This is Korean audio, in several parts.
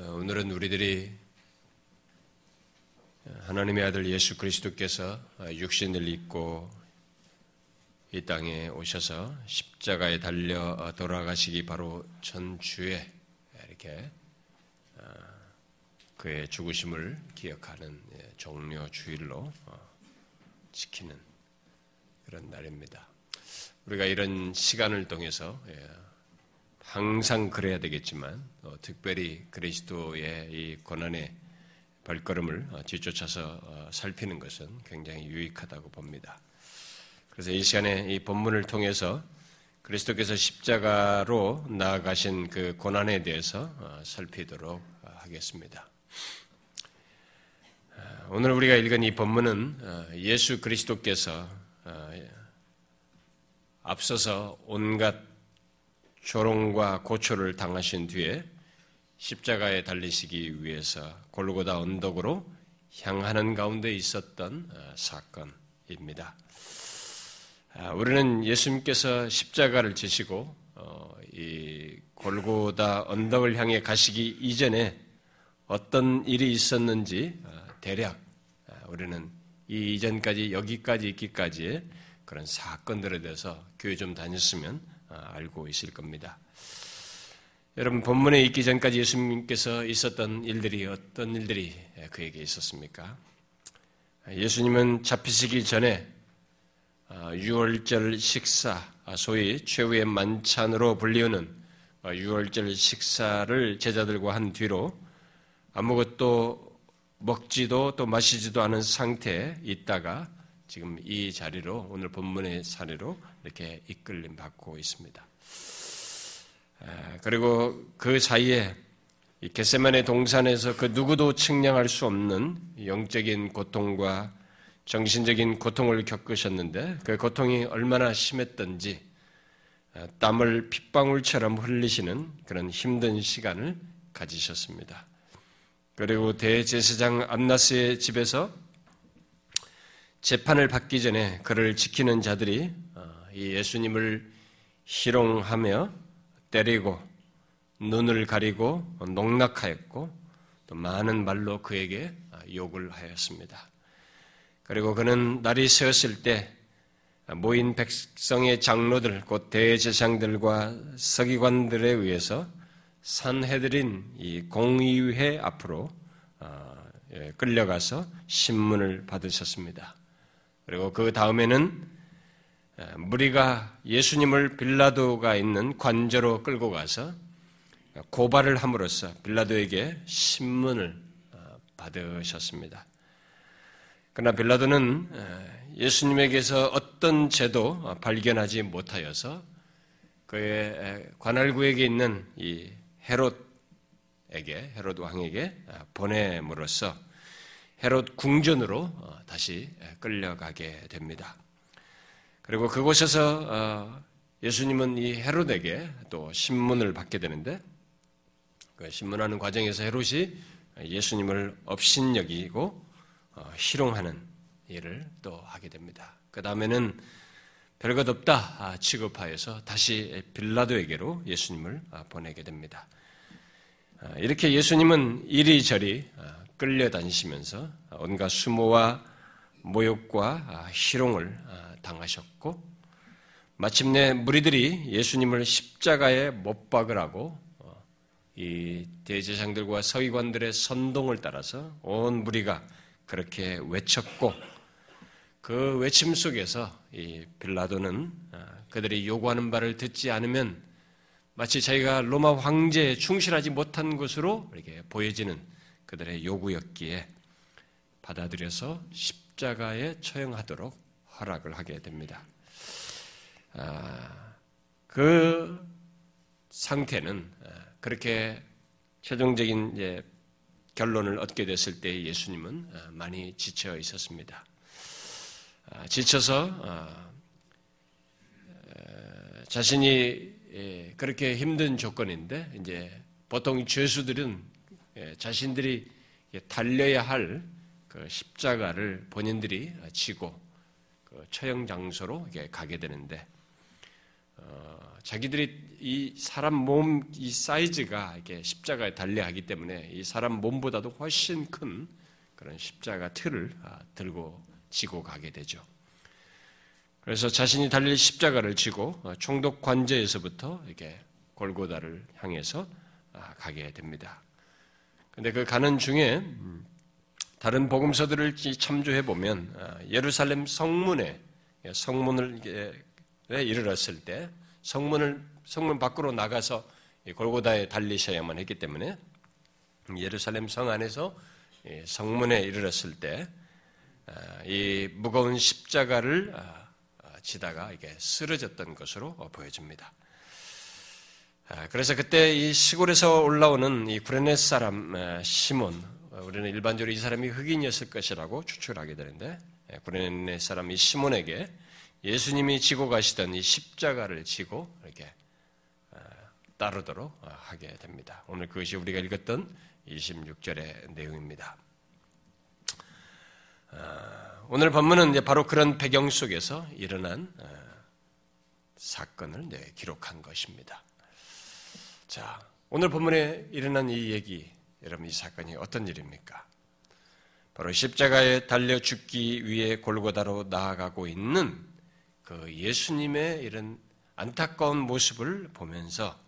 어, 오늘은 우리들이 하나님의 아들 예수 그리스도께서 육신을 입고 이 땅에 오셔서 십자가에 달려 돌아가시기 바로 전주에 이렇게 어, 그의 죽으심을 기억하는 예, 종료 주일로 어, 지키는 그런 날입니다. 우리가 이런 시간을 통해서 예, 항상 그래야 되겠지만 어, 특별히 그리스도의 이 고난의 발걸음을 어, 뒤쫓아서 어, 살피는 것은 굉장히 유익하다고 봅니다. 그래서 이 시간에 이 본문을 통해서 그리스도께서 십자가로 나아가신 그 고난에 대해서 어, 살피도록 어, 하겠습니다. 어, 오늘 우리가 읽은 이 본문은 예수 그리스도께서 앞서서 온갖 조롱과 고초를 당하신 뒤에 십자가에 달리시기 위해서 골고다 언덕으로 향하는 가운데 있었던 어, 사건입니다. 아, 우리는 예수님께서 십자가를 지시고 어, 이 골고다 언덕을 향해 가시기 이전에 어떤 일이 있었는지 어, 대략 아, 우리는 이 이전까지 여기까지 있기까지의 그런 사건들에 대해서 교회 좀 다녔으면 아, 알고 있을 겁니다. 여러분 본문에 있기 전까지 예수님께서 있었던 일들이 어떤 일들이 그에게 있었습니까? 예수님은 잡히시기 전에 아, 유월절 식사, 아, 소위 최후의 만찬으로 불리우는 유월절 식사를 제자들과 한 뒤로 아무것도 먹지도 또 마시지도 않은 상태에 있다가 지금 이 자리로 오늘 본문의 사례로 이렇게 이끌림 받고 있습니다. 그리고 그 사이에 겟세만의 동산에서 그 누구도 측량할 수 없는 영적인 고통과 정신적인 고통을 겪으셨는데 그 고통이 얼마나 심했던지 땀을 핏방울처럼 흘리시는 그런 힘든 시간을 가지셨습니다. 그리고 대제사장 암나스의 집에서 재판을 받기 전에 그를 지키는 자들이 어, 이 예수님을 희롱하며 때리고 눈을 가리고 농락하였고 또 많은 말로 그에게 욕을 하였습니다. 그리고 그는 날이 새었을 때 모인 백성의 장로들 곧 대제사장들과 서기관들에 의해서 산해드린 이 공의회 앞으로 어, 예, 끌려가서 신문을 받으셨습니다. 그리고 그 다음에는 무리가 예수님을 빌라도가 있는 관저로 끌고 가서 고발을 함으로써 빌라도에게 신문을 어, 받으셨습니다. 그러나 빌라도는 예수님에게서 어떤 죄도 발견하지 못하여서 그의 관할구에게 있는 이 헤롯에게 헤롯 왕에게 보냄으로써 헤롯 궁전으로 어, 다시 끌려가게 됩니다. 그리고 그곳에서 어, 예수님은 이 헤롯에게 또 신문을 받게 되는데 그 신문하는 과정에서 헤롯이 예수님을 업신여기고 어, 희롱하는 일을 또 하게 됩니다. 그 다음에는 별것 없다 아, 취급하여서 다시 빌라도에게로 예수님을 아, 보내게 됩니다. 이렇게 예수님은 이리저리 끌려다니시면서 온갖 수모와 모욕과 아, 희롱을 아, 당하셨고 마침내 무리들이 예수님을 십자가에 못 박으라고 어, 이 대제장들과 서기관들의 선동을 따라서 온 무리가 그렇게 외쳤고 그 외침 속에서 이 빌라도는 아, 그들이 요구하는 바를 듣지 않으면 마치 자기가 로마 황제에 충실하지 못한 것으로 이렇게 보여지는 그들의 요구였기에 받아들여서 십자가에 처형하도록 허락을 하게 됩니다. 아, 그 상태는 아, 그렇게 최종적인 결론을 얻게 됐을 때 예수님은 아, 많이 지쳐 있었습니다. 아, 지쳐서 자신이 예, 그렇게 힘든 조건인데 이제 보통 죄수들은 예, 자신들이 달려야 할 그 십자가를 본인들이 지고 그 처형 장소로 가게 되는데 어, 자기들이 이 사람 몸 이 사이즈가 이게 십자가에 달려하기 때문에 이 사람 몸보다도 훨씬 큰 그런 십자가 틀을 아, 들고 지고 가게 되죠. 그래서 자신이 달릴 십자가를 지고 어, 총독 관제에서부터 이렇게 골고다를 향해서 아, 가게 됩니다. 근데 그 가는 중에 음, 다른 복음서들을 참조해 보면 아, 예루살렘 성문에 성문을 이르렀을 때 성문을 성문 밖으로 나가서 골고다에 달리셔야만 했기 때문에 예루살렘 성 안에서 성문에 이르렀을 때이 아, 무거운 십자가를 아, 지다가 이게 쓰러졌던 것으로 보여집니다. 그래서 그때 이 시골에서 올라오는 이 구레네 사람 시몬, 우리는 일반적으로 이 사람이 흑인이었을 것이라고 추측하게 되는데 구레네 사람 이 시몬에게 예수님이 지고 가시던 이 십자가를 지고 이렇게 따르도록 하게 됩니다. 오늘 그것이 우리가 읽었던 26절의 내용입니다. 오늘 본문은 바로 그런 배경 속에서 일어난 사건을 기록한 것입니다. 자, 오늘 본문에 일어난 이 얘기, 여러분 이 사건이 어떤 일입니까? 바로 십자가에 달려 죽기 위해 골고다로 나아가고 있는 그 예수님의 이런 안타까운 모습을 보면서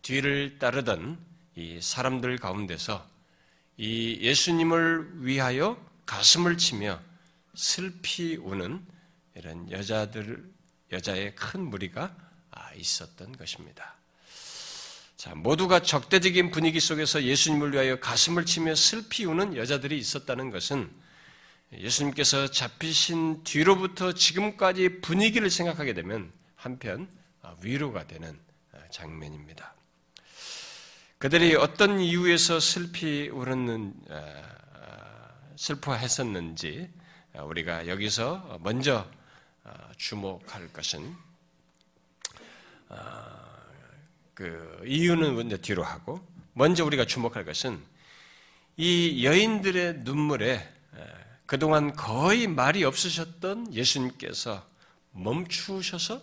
뒤를 따르던 이 사람들 가운데서 이 예수님을 위하여 가슴을 치며 슬피 우는 이런 여자들, 여자의 큰 무리가 있었던 것입니다. 자, 모두가 적대적인 분위기 속에서 예수님을 위하여 가슴을 치며 슬피 우는 여자들이 있었다는 것은 예수님께서 잡히신 뒤로부터 지금까지 분위기를 생각하게 되면 한편 위로가 되는 장면입니다. 그들이 어떤 이유에서 슬피 울었는 슬퍼했었는지 우리가 여기서 먼저 주목할 것은 그 이유는 먼저 뒤로 하고 먼저 우리가 주목할 것은 이 여인들의 눈물에 그동안 거의 말이 없으셨던 예수님께서 멈추셔서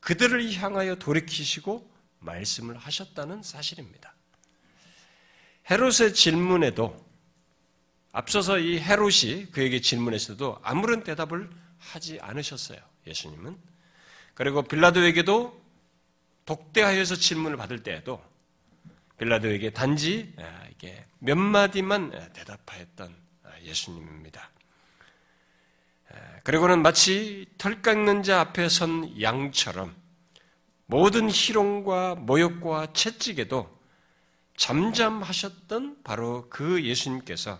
그들을 향하여 돌이키시고 말씀을 하셨다는 사실입니다. 헤롯의 질문에도 앞서서 이 헤롯이 그에게 질문했어도 아무런 대답을 하지 않으셨어요. 예수님은. 그리고 빌라도에게도 독대하여서 질문을 받을 때에도 빌라도에게 단지 아, 이게 몇 마디만 대답하였던 아, 예수님입니다. 아, 그리고는 마치 털 깎는 자 앞에 선 양처럼 모든 희롱과 모욕과 채찍에도 잠잠하셨던 바로 그 예수님께서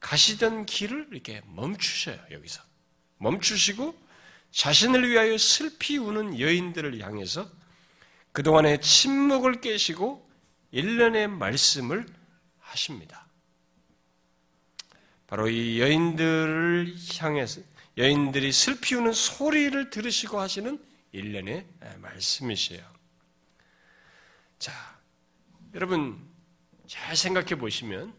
가시던 길을 이렇게 멈추셔요, 여기서. 멈추시고 자신을 위하여 슬피 우는 여인들을 향해서 그동안의 침묵을 깨시고 일련의 말씀을 하십니다. 바로 이 여인들을 향해서 여인들이 슬피 우는 소리를 들으시고 하시는 일련의 말씀이시요 자, 여러분 잘 생각해 보시면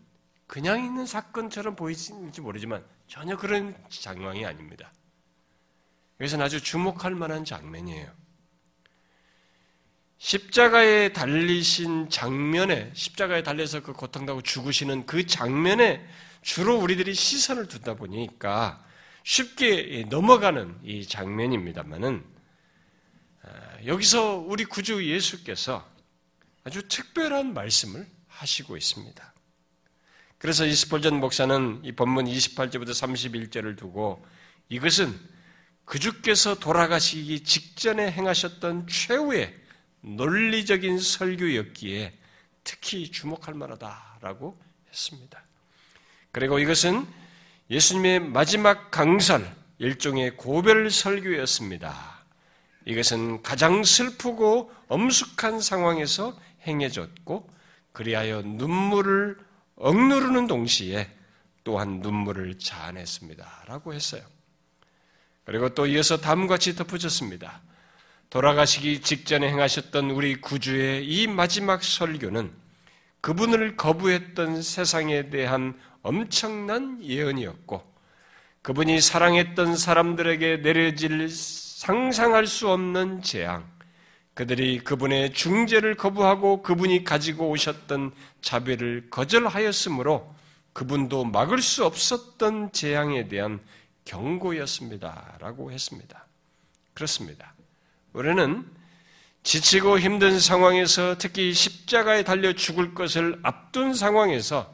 그냥 있는 사건처럼 보이는지 모르지만 전혀 그런 장황이 아닙니다. 여기서 아주 주목할 만한 장면이에요. 십자가에 달리신 장면에 십자가에 달려서 그 고통당하고 죽으시는 그 장면에 주로 우리들이 시선을 두다 보니까 쉽게 넘어가는 이 장면입니다만은 아, 여기서 우리 구주 예수께서 아주 특별한 말씀을 하시고 있습니다. 그래서 이스폴전 목사는 이 본문 28절부터 31절을 두고 이것은 그 주께서 돌아가시기 직전에 행하셨던 최후의 논리적인 설교였기에 특히 주목할 만하다라고 했습니다. 그리고 이것은 예수님의 마지막 강설, 일종의 고별 설교였습니다. 이것은 가장 슬프고 엄숙한 상황에서 행해졌고, 그리하여 눈물을 억누르는 동시에 또한 눈물을 자아냈습니다. 라고 했어요. 그리고 또 이어서 다음과 같이 덧붙였습니다. 돌아가시기 직전에 행하셨던 우리 구주의 이 마지막 설교는 그분을 거부했던 세상에 대한 엄청난 예언이었고, 그분이 사랑했던 사람들에게 내려질 상상할 수 없는 재앙, 그들이 그분의 중재를 거부하고 그분이 가지고 오셨던 자비를 거절하였으므로 그분도 막을 수 없었던 재앙에 대한 경고였습니다. 라고 했습니다. 그렇습니다. 우리는 지치고 힘든 상황에서 특히 십자가에 달려 죽을 것을 앞둔 상황에서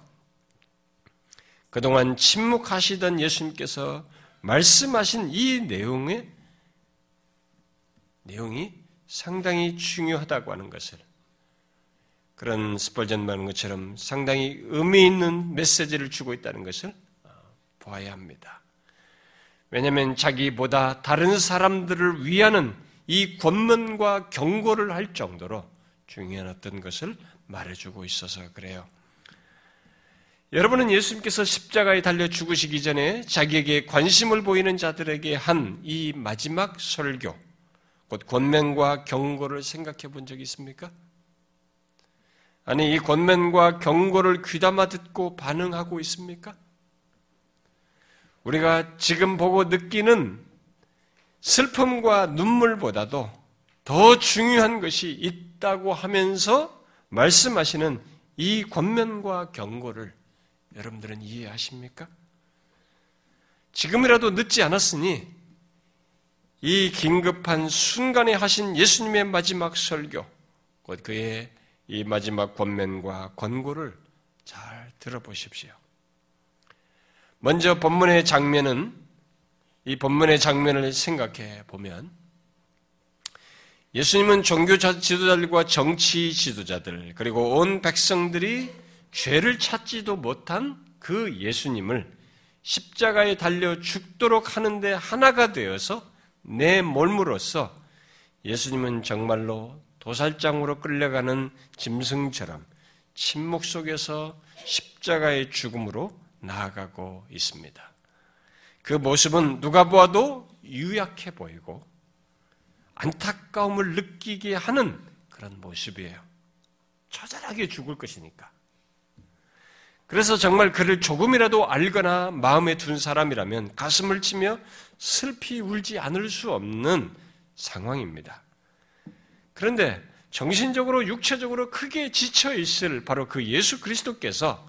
그동안 침묵하시던 예수님께서 말씀하신 이 내용의 내용이 상당히 중요하다고 하는 것을 그런 스펄전 말하는 것처럼 상당히 의미 있는 메시지를 주고 있다는 것을 어, 보아야 합니다. 왜냐하면 자기보다 다른 사람들을 위하는 이 권면과 경고를 할 정도로 중요한 어떤 것을 말해주고 있어서 그래요. 여러분은 예수님께서 십자가에 달려 죽으시기 전에 자기에게 관심을 보이는 자들에게 한 이 마지막 설교, 곧 권면과 경고를 생각해 본 적이 있습니까? 아니, 이 권면과 경고를 귀담아 듣고 반응하고 있습니까? 우리가 지금 보고 느끼는 슬픔과 눈물보다도 더 중요한 것이 있다고 하면서 말씀하시는 이 권면과 경고를 여러분들은 이해하십니까? 지금이라도 늦지 않았으니 이 긴급한 순간에 하신 예수님의 마지막 설교, 곧 그의 이 마지막 권면과 권고를 잘 들어보십시오. 먼저 본문의 장면은 이 본문의 장면을 생각해 보면 예수님은 종교 지도자들과 정치 지도자들 그리고 온 백성들이 죄를 찾지도 못한 그 예수님을 십자가에 달려 죽도록 하는데 하나가 되어서 내 몸으로서 예수님은 정말로 도살장으로 끌려가는 짐승처럼 침묵 속에서 십자가의 죽음으로 나아가고 있습니다. 그 모습은 누가 보아도 유약해 보이고 안타까움을 느끼게 하는 그런 모습이에요. 처절하게 죽을 것이니까. 그래서 정말 그를 조금이라도 알거나 마음에 둔 사람이라면 가슴을 치며 슬피 울지 않을 수 없는 상황입니다. 그런데 정신적으로 육체적으로 크게 지쳐 있을 바로 그 예수 그리스도께서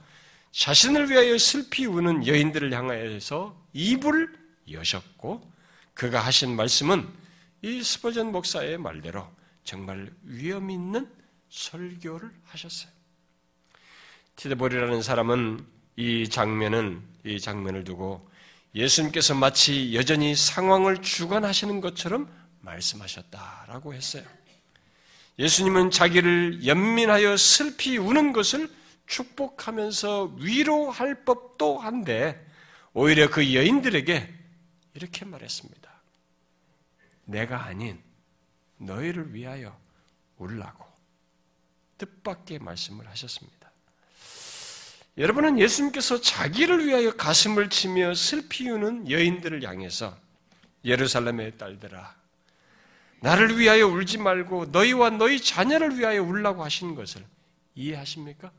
자신을 위하여 슬피 우는 여인들을 향하여서 입을 여셨고 그가 하신 말씀은 이 스퍼전 목사의 말대로 정말 위험 있는 설교를 하셨어요. 티드볼이라는 사람은 이 장면은 이 장면을 두고 예수님께서 마치 여전히 상황을 주관하시는 것처럼 말씀하셨다라고 했어요. 예수님은 자기를 연민하여 슬피 우는 것을 축복하면서 위로할 법도 한데 오히려 그 여인들에게 이렇게 말했습니다. 내가 아닌 너희를 위하여 울라고 뜻밖의 말씀을 하셨습니다. 여러분은 예수님께서 자기를 위하여 가슴을 치며 슬피 우는 여인들을 향해서 예루살렘의 딸들아, 나를 위하여 울지 말고 너희와 너희 자녀를 위하여 울라고 하신 것을 이해하십니까?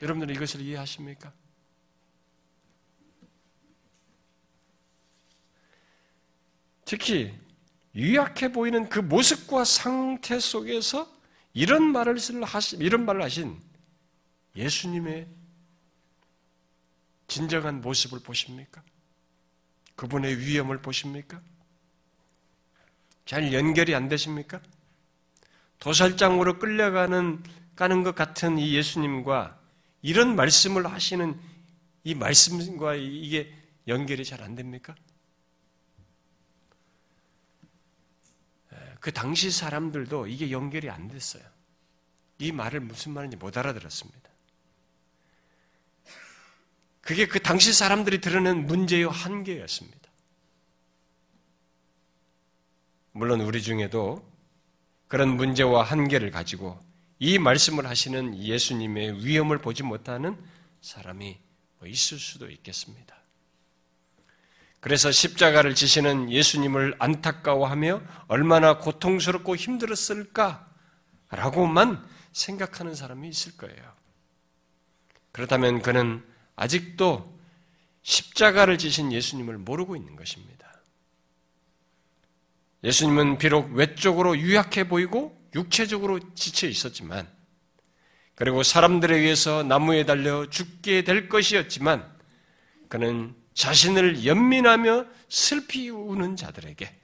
여러분들은 이것을 이해하십니까? 특히 유약해 보이는 그 모습과 상태 속에서 이런 말을 하신 이런 말을 하신 예수님의 진정한 모습을 보십니까? 그분의 위험을 보십니까? 잘 연결이 안 되십니까? 도살장으로 끌려가는 가는 것 같은 이 예수님과 이런 말씀을 하시는 이 말씀과 이게 연결이 잘 안 됩니까? 그 당시 사람들도 이게 연결이 안 됐어요. 이 말을 무슨 말인지 못 알아들었습니다. 그게 그 당시 사람들이 드러낸 문제의 한계였습니다. 물론 우리 중에도 그런 문제와 한계를 가지고 이 말씀을 하시는 예수님의 위험을 보지 못하는 사람이 뭐 있을 수도 있겠습니다. 그래서 십자가를 지시는 예수님을 안타까워하며 얼마나 고통스럽고 힘들었을까라고만 생각하는 사람이 있을 거예요. 그렇다면 그는 아직도 십자가를 지신 예수님을 모르고 있는 것입니다. 예수님은 비록 외적으로 유약해 보이고 육체적으로 지쳐 있었지만 그리고 사람들에 의해서 나무에 달려 죽게 될 것이었지만 그는 자신을 연민하며 슬피 우는 자들에게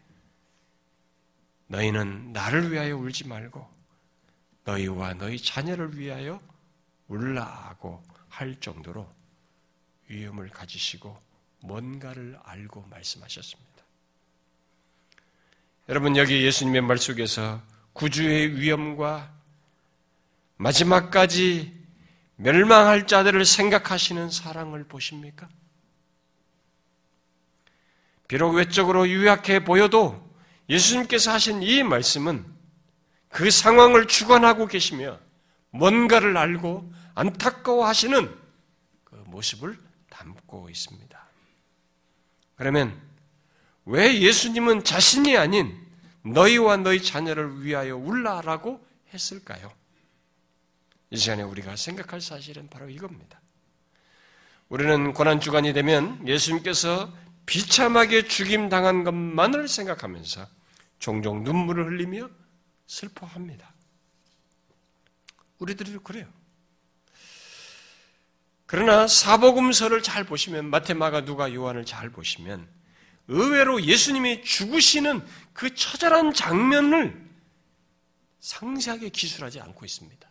너희는 나를 위하여 울지 말고 너희와 너희 자녀를 위하여 울라고 할 정도로 위험을 가지시고 뭔가를 알고 말씀하셨습니다. 여러분 여기 예수님의 말 속에서 구주의 위험과 마지막까지 멸망할 자들을 생각하시는 사랑을 보십니까? 비록 외적으로 유약해 보여도 예수님께서 하신 이 말씀은 그 상황을 주관하고 계시며 뭔가를 알고 안타까워 하시는 그 모습을 담고 있습니다. 그러면 왜 예수님은 자신이 아닌 너희와 너희 자녀를 위하여 울라라고 했을까요? 이 시간에 우리가 생각할 사실은 바로 이겁니다. 우리는 고난주간이 되면 예수님께서 비참하게 죽임 당한 것만을 생각하면서 종종 눈물을 흘리며 슬퍼합니다. 우리들도 그래요. 그러나 사복음서를 잘 보시면 마테마가 누가 요한을 잘 보시면 의외로 예수님이 죽으시는 그 처절한 장면을 상세하게 기술하지 않고 있습니다.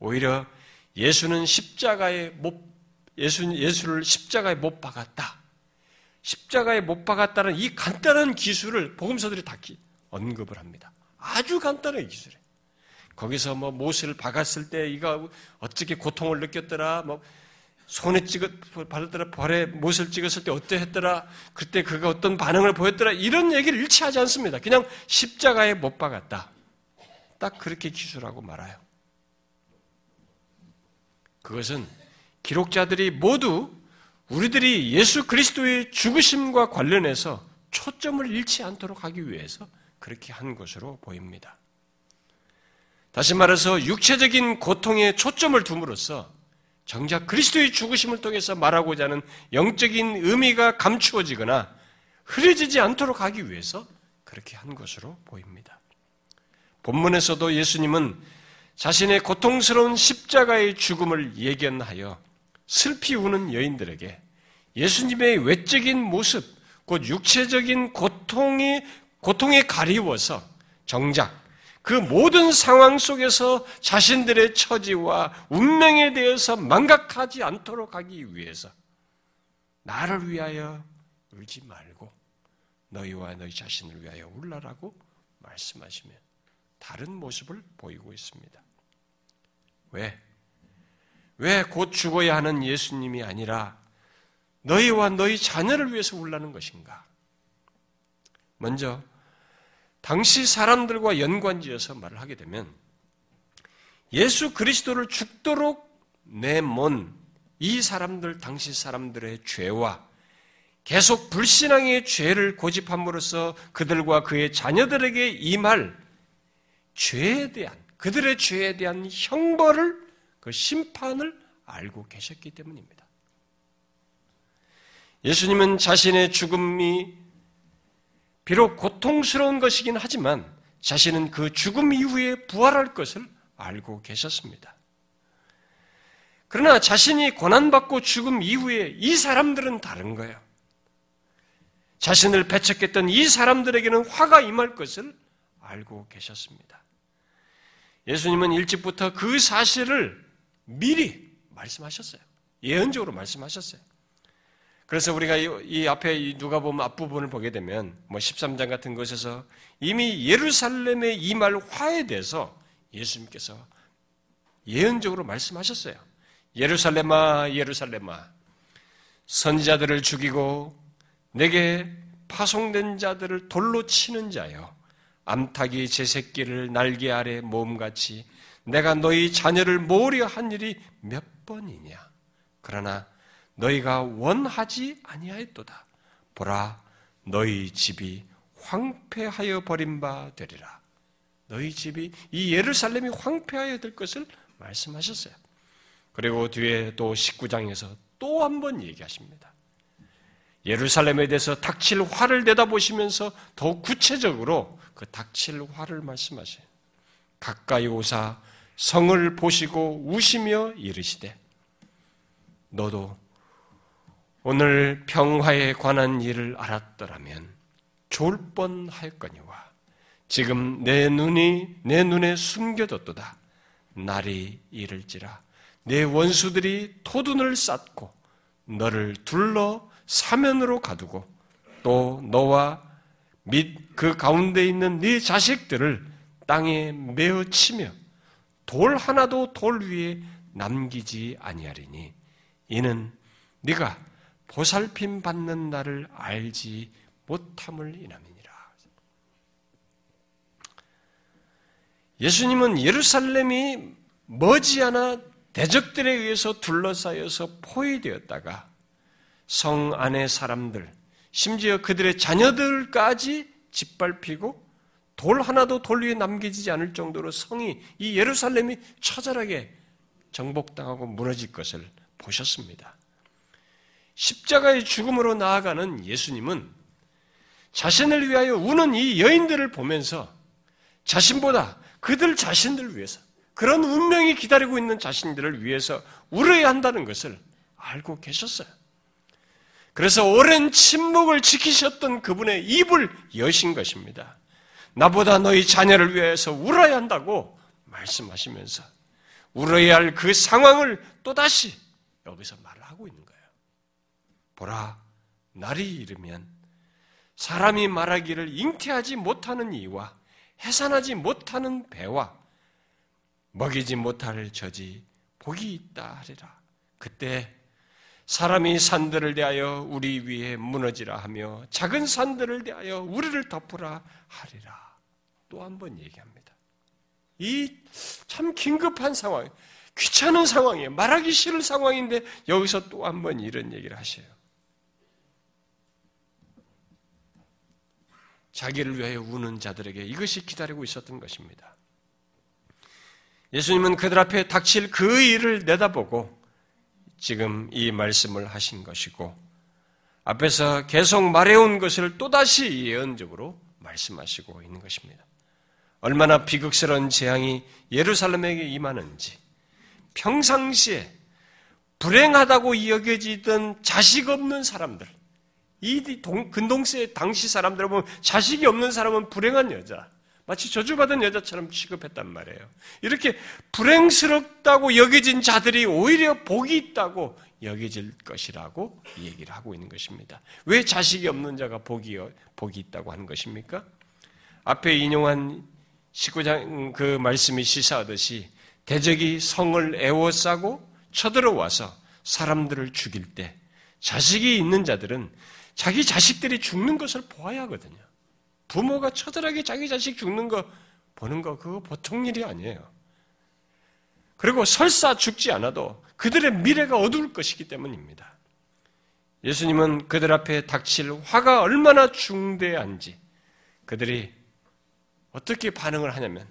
오히려 예수는 십자가에 못 예수 예수를 십자가에 못 박았다. 십자가에 못 박았다는 이 간단한 기술을 복음서들이 다 언급을 합니다. 아주 간단한 기술이에요. 거기서 뭐 못을 박았을 때 이가 어떻게 고통을 느꼈더라, 뭐 손에 찍었, 바르더라, 발에 못을 찍었을 때 어때 했더라, 그때 그가 어떤 반응을 보였더라, 이런 얘기를 일치하지 않습니다. 그냥 십자가에 못 박았다. 딱 그렇게 기술하고 말아요. 그것은 기록자들이 모두 우리들이 예수 그리스도의 죽으심과 관련해서 초점을 잃지 않도록 하기 위해서 그렇게 한 것으로 보입니다. 다시 말해서 육체적인 고통에 초점을 둠으로써 정작 그리스도의 죽으심을 통해서 말하고자 하는 영적인 의미가 감추어지거나 흐려지지 않도록 하기 위해서 그렇게 한 것으로 보입니다. 본문에서도 예수님은 자신의 고통스러운 십자가의 죽음을 예견하여 슬피 우는 여인들에게 예수님의 외적인 모습, 곧 육체적인 고통이, 고통에 가리워서 정작 그 모든 상황 속에서 자신들의 처지와 운명에 대해서 망각하지 않도록 하기 위해서 나를 위하여 울지 말고 너희와 너희 자신을 위하여 울라라고 말씀하시며 다른 모습을 보이고 있습니다. 왜? 왜 곧 죽어야 하는 예수님이 아니라 너희와 너희 자녀를 위해서 울라는 것인가? 먼저 당시 사람들과 연관지어서 말을 하게 되면 예수 그리스도를 죽도록 내몬 이 사람들 당시 사람들의 죄와 계속 불신앙의 죄를 고집함으로써 그들과 그의 자녀들에게 임할 죄에 대한 그들의 죄에 대한 형벌을 그 심판을 알고 계셨기 때문입니다. 예수님은 자신의 죽음이 비록 고통스러운 것이긴 하지만 자신은 그 죽음 이후에 부활할 것을 알고 계셨습니다. 그러나 자신이 고난받고 죽음 이후에 이 사람들은 다른 거예요. 자신을 배척했던 이 사람들에게는 화가 임할 것을 알고 계셨습니다. 예수님은 일찍부터 그 사실을 미리 말씀하셨어요. 예언적으로 말씀하셨어요. 그래서 우리가 이, 앞에 이 누가 보면 앞부분을 보게 되면 뭐 13장 같은 것에서 이미 예루살렘의 이 말 화에 대해서 예수님께서 예언적으로 말씀하셨어요. 예루살렘아, 예루살렘아, 선지자들을 죽이고 내게 파송된 자들을 돌로 치는 자여, 암탉이 제 새끼를 날개 아래 모음같이 내가 너희 자녀를 모으려 한 일이 몇 번이냐. 그러나 너희가 원하지 아니하였도다. 보라, 너희 집이 황폐하여 버린 바 되리라. 너희 집이 이 예루살렘이 황폐하여 될 것을 말씀하셨어요. 그리고 뒤에 또 19장에서 또 한 번 얘기하십니다. 예루살렘에 대해서 닥칠 화를 내다보시면서 더욱 구체적으로 그 닥칠 화를 말씀하세요. 가까이 오사 성을 보시고 우시며 이르시되 너도 오늘 평화에 관한 일을 알았더라면 좋을 뻔하였거니와 지금 내 눈이 내 눈에 숨겨졌도다. 날이 이를지라. 내 원수들이 토둔을 쌓고 너를 둘러 사면으로 가두고 또 너와 및 그 가운데 있는 네 자식들을 땅에 메어 치며 돌 하나도 돌 위에 남기지 아니하리니 이는 네가 보살핌 받는 날을 알지 못함을 인함이니라. 예수님은 예루살렘이 머지않아 대적들에 의해서 둘러싸여서 포위되었다가 성 안의 사람들, 심지어 그들의 자녀들까지 짓밟히고 돌 하나도 돌 위에 남겨지지 않을 정도로 성이 이 예루살렘이 처절하게 정복당하고 무너질 것을 보셨습니다. 십자가의 죽음으로 나아가는 예수님은 자신을 위하여 우는 이 여인들을 보면서 자신보다 그들 자신들을 위해서 그런 운명이 기다리고 있는 자신들을 위해서 울어야 한다는 것을 알고 계셨어요. 그래서 오랜 침묵을 지키셨던 그분의 입을 여신 것입니다. 나보다 너희 자녀를 위해서 울어야 한다고 말씀하시면서 울어야 할 그 상황을 또다시 여기서 말을 하고 있는 거예요. 보라, 날이 이르면 사람이 말하기를 잉태하지 못하는 이와 해산하지 못하는 배와 먹이지 못할 저지 복이 있다 하리라. 그때 사람이 산들을 대하여 우리 위에 무너지라 하며 작은 산들을 대하여 우리를 덮으라 하리라. 또 한 번 얘기합니다. 이 참 긴급한 상황, 귀찮은 상황이에요. 말하기 싫을 상황인데 여기서 또 한 번 이런 얘기를 하셔요. 자기를 위하여 우는 자들에게 이것이 기다리고 있었던 것입니다. 예수님은 그들 앞에 닥칠 그 일을 내다보고 지금 이 말씀을 하신 것이고 앞에서 계속 말해온 것을 또다시 예언적으로 말씀하시고 있는 것입니다. 얼마나 비극스러운 재앙이 예루살렘에게 임하는지 평상시에 불행하다고 여겨지던 자식 없는 사람들, 이 근동세 당시 사람들을 보면 자식이 없는 사람은 불행한 여자, 마치 저주받은 여자처럼 취급했단 말이에요. 이렇게 불행스럽다고 여겨진 자들이 오히려 복이 있다고 여겨질 것이라고 얘기를 하고 있는 것입니다. 왜 자식이 없는 자가 복이, 복이 있다고 하는 것입니까? 앞에 인용한 19장 그 말씀이 시사하듯이 대적이 성을 애워싸고 쳐들어와서 사람들을 죽일 때 자식이 있는 자들은 자기 자식들이 죽는 것을 보아야 하거든요. 부모가 처절하게 자기 자식 죽는 거 보는 거 그거 보통 일이 아니에요. 그리고 설사 죽지 않아도 그들의 미래가 어두울 것이기 때문입니다. 예수님은 그들 앞에 닥칠 화가 얼마나 중대한지 그들이 어떻게 반응을 하냐면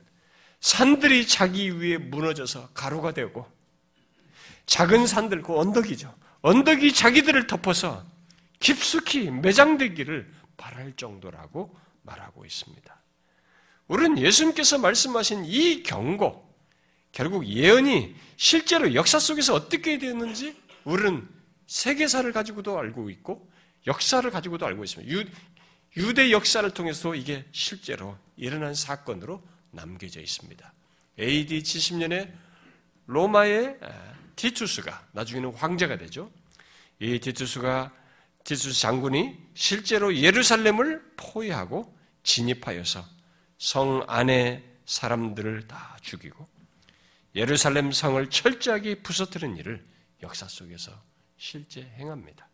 산들이 자기 위에 무너져서 가루가 되고 작은 산들 그 언덕이죠. 언덕이 자기들을 덮어서 깊숙이 매장되기를 바랄 정도라고 말하고 있습니다. 우리는 예수님께서 말씀하신 이 경고, 결국 예언이 실제로 역사 속에서 어떻게 되었는지 우리는 세계사를 가지고도 알고 있고 역사를 가지고도 알고 있습니다. 유, 유대 역사를 통해서 이게 실제로 일어난 사건으로 남겨져 있습니다. AD 70년에 로마의 티투스가 나중에는 황제가 되죠. 이 티투스가 티투스 장군이 실제로 예루살렘을 포위하고 진입하여서 성 안에 사람들을 다 죽이고 예루살렘 성을 철저하게 부서뜨린 일을 역사 속에서 실제 행합니다.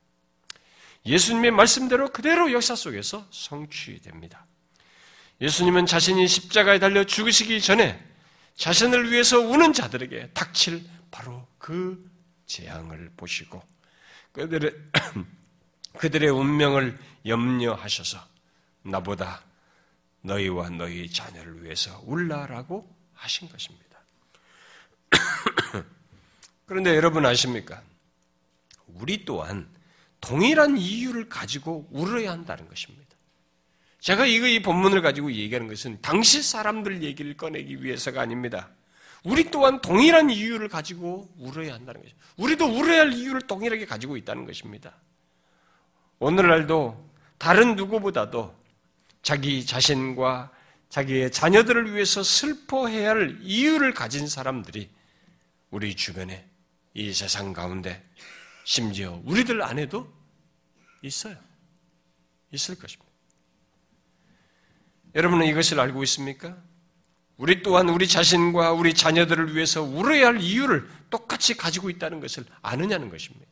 예수님의 말씀대로 그대로 역사 속에서 성취됩니다. 예수님은 자신이 십자가에 달려 죽으시기 전에 자신을 위해서 우는 자들에게 닥칠 바로 그 재앙을 보시고 그들의, 그들의 운명을 염려하셔서 나보다 너희와 너희 자녀를 위해서 울라라고 하신 것입니다. 그런데 여러분 아십니까? 우리 또한 동일한 이유를 가지고 울어야 한다는 것입니다. 제가 이거 이 본문을 가지고 얘기하는 것은 당시 사람들 얘기를 꺼내기 위해서가 아닙니다. 우리 또한 동일한 이유를 가지고 울어야 한다는 것입니다. 우리도 울어야 할 이유를 동일하게 가지고 있다는 것입니다. 오늘날도 다른 누구보다도 자기 자신과 자기의 자녀들을 위해서 슬퍼해야 할 이유를 가진 사람들이 우리 주변에 이 세상 가운데 심지어 우리들 안에도 있어요. 있을 것입니다. 여러분은 이것을 알고 있습니까? 우리 또한 우리 자신과 우리 자녀들을 위해서 울어야 할 이유를 똑같이 가지고 있다는 것을 아느냐는 것입니다.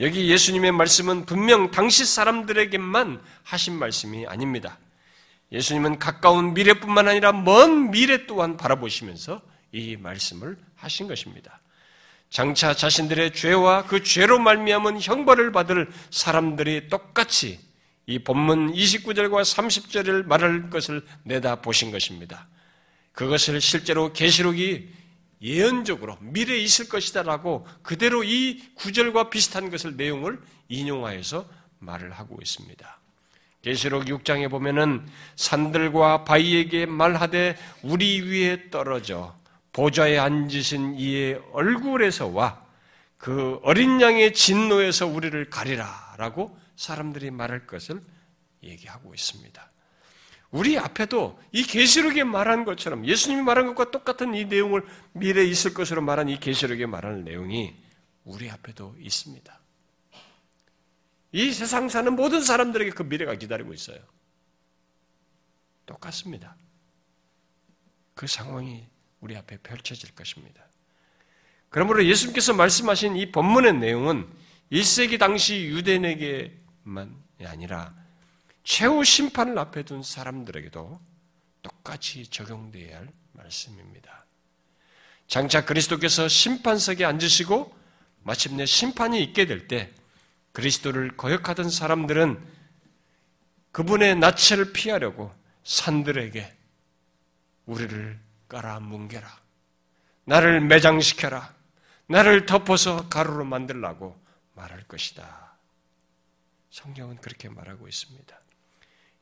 여기 예수님의 말씀은 분명 당시 사람들에게만 하신 말씀이 아닙니다. 예수님은 가까운 미래뿐만 아니라 먼 미래 또한 바라보시면서 이 말씀을 하신 것입니다. 장차 자신들의 죄와 그 죄로 말미암은 형벌을 받을 사람들이 똑같이 이 본문 29절과 30절을 말할 것을 내다 보신 것입니다. 그것을 실제로 계시록이 예언적으로 미래에 있을 것이다라고 그대로 이 구절과 비슷한 것을 내용을 인용하여서 말을 하고 있습니다. 계시록 6장에 보면은 산들과 바위에게 말하되 우리 위에 떨어져 보좌에 앉으신 이의 얼굴에서와 그 어린 양의 진노에서 우리를 가리라라고 사람들이 말할 것을 얘기하고 있습니다. 우리 앞에도 이 계시록에 말한 것처럼 예수님이 말한 것과 똑같은 이 내용을 미래에 있을 것으로 말한 이 계시록에 말하는 내용이 우리 앞에도 있습니다. 이 세상 사는 모든 사람들에게 그 미래가 기다리고 있어요. 똑같습니다. 그 상황이 우리 앞에 펼쳐질 것입니다. 그러므로 예수님께서 말씀하신 이 본문의 내용은 1세기 당시 유대인에게 만 아니라 최후 심판을 앞에 둔 사람들에게도 똑같이 적용되어야 할 말씀입니다. 장차 그리스도께서 심판석에 앉으시고 마침내 심판이 있게 될 때 그리스도를 거역하던 사람들은 그분의 낯을 피하려고 산들에게 우리를 깔아뭉개라. 나를 매장시켜라. 나를 덮어서 가루로 만들라고 말할 것이다. 성경은 그렇게 말하고 있습니다.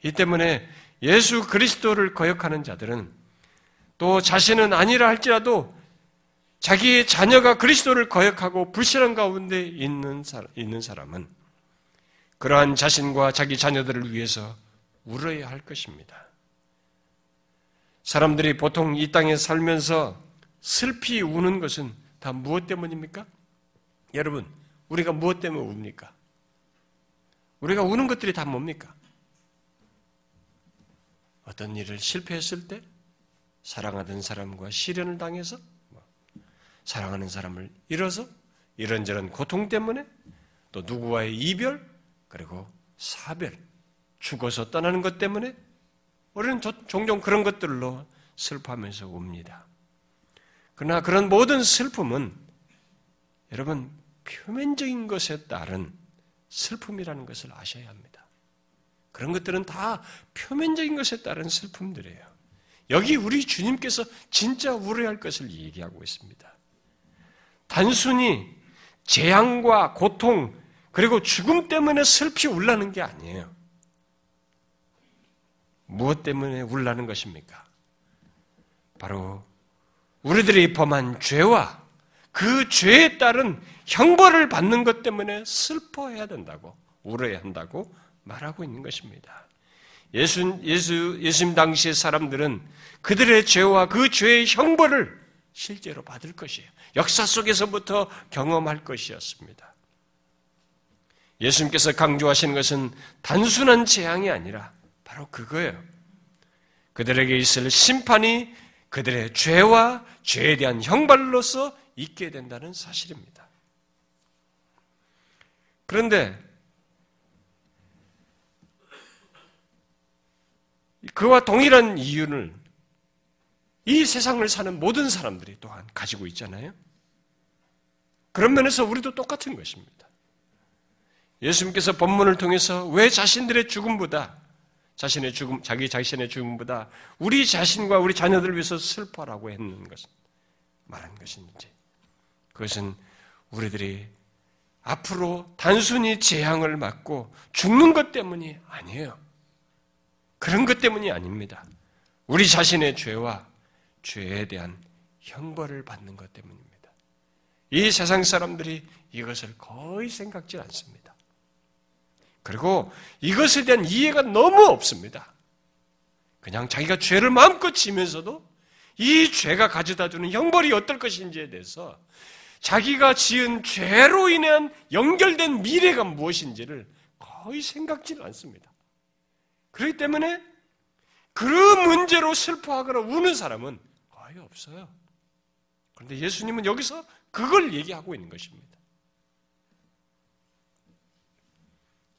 이 때문에 예수 그리스도를 거역하는 자들은 또 자신은 아니라 할지라도 자기의 자녀가 그리스도를 거역하고 불신한 가운데 있는 있는 사람은 그러한 자신과 자기 자녀들을 위해서 울어야 할 것입니다. 사람들이 보통 이 땅에 살면서 슬피 우는 것은 다 무엇 때문입니까? 여러분, 우리가 무엇 때문에 웁니까? 우리가 우는 것들이 다 뭡니까? 어떤 일을 실패했을 때, 사랑하던 사람과 시련을 당해서, 뭐, 사랑하는 사람을 잃어서, 이런저런 고통 때문에, 또 누구와의 이별, 그리고 사별, 죽어서 떠나는 것 때문에, 우리는 종종 그런 것들로 슬퍼하면서 웁니다. 그러나 그런 모든 슬픔은 여러분 표면적인 것에 따른 슬픔이라는 것을 아셔야 합니다. 그런 것들은 다 표면적인 것에 따른 슬픔들이에요. 여기 우리 주님께서 진짜 울어야 할 것을 얘기하고 있습니다. 단순히 재앙과 고통, 그리고 죽음 때문에 슬피 울라는 게 아니에요. 무엇 때문에 울라는 것입니까? 바로 우리들이 범한 죄와 그 죄에 따른 형벌을 받는 것 때문에 슬퍼해야 된다고, 울어야 한다고 말하고 있는 것입니다. 예수, 예수, 예수님 당시의 사람들은 그들의 죄와 그 죄의 형벌을 실제로 받을 것이에요. 역사 속에서부터 경험할 것이었습니다. 예수님께서 강조하시는 것은 단순한 재앙이 아니라 바로 그거예요. 그들에게 있을 심판이 그들의 죄와 죄에 대한 형벌로서 있게 된다는 사실입니다. 그런데 그와 동일한 이유를 이 세상을 사는 모든 사람들이 또한 가지고 있잖아요. 그런 면에서 우리도 똑같은 것입니다. 예수님께서 본문을 통해서 왜 자신들의 죽음보다 자신의 죽음, 자기 자신의 죽음보다 우리 자신과 우리 자녀들을 위해서 슬퍼라고 했는 것은 말한 것인지 그것은 우리들이 앞으로 단순히 재앙을 맞고 죽는 것 때문이 아니에요. 그런 것 때문이 아닙니다. 우리 자신의 죄와 죄에 대한 형벌을 받는 것 때문입니다. 이 세상 사람들이 이것을 거의 생각지 않습니다. 그리고 이것에 대한 이해가 너무 없습니다. 그냥 자기가 죄를 마음껏 지면서도 이 죄가 가져다 주는 형벌이 어떨 것인지에 대해서 자기가 지은 죄로 인한 연결된 미래가 무엇인지를 거의 생각지는 않습니다. 그렇기 때문에 그 문제로 슬퍼하거나 우는 사람은 거의 없어요. 그런데 예수님은 여기서 그걸 얘기하고 있는 것입니다.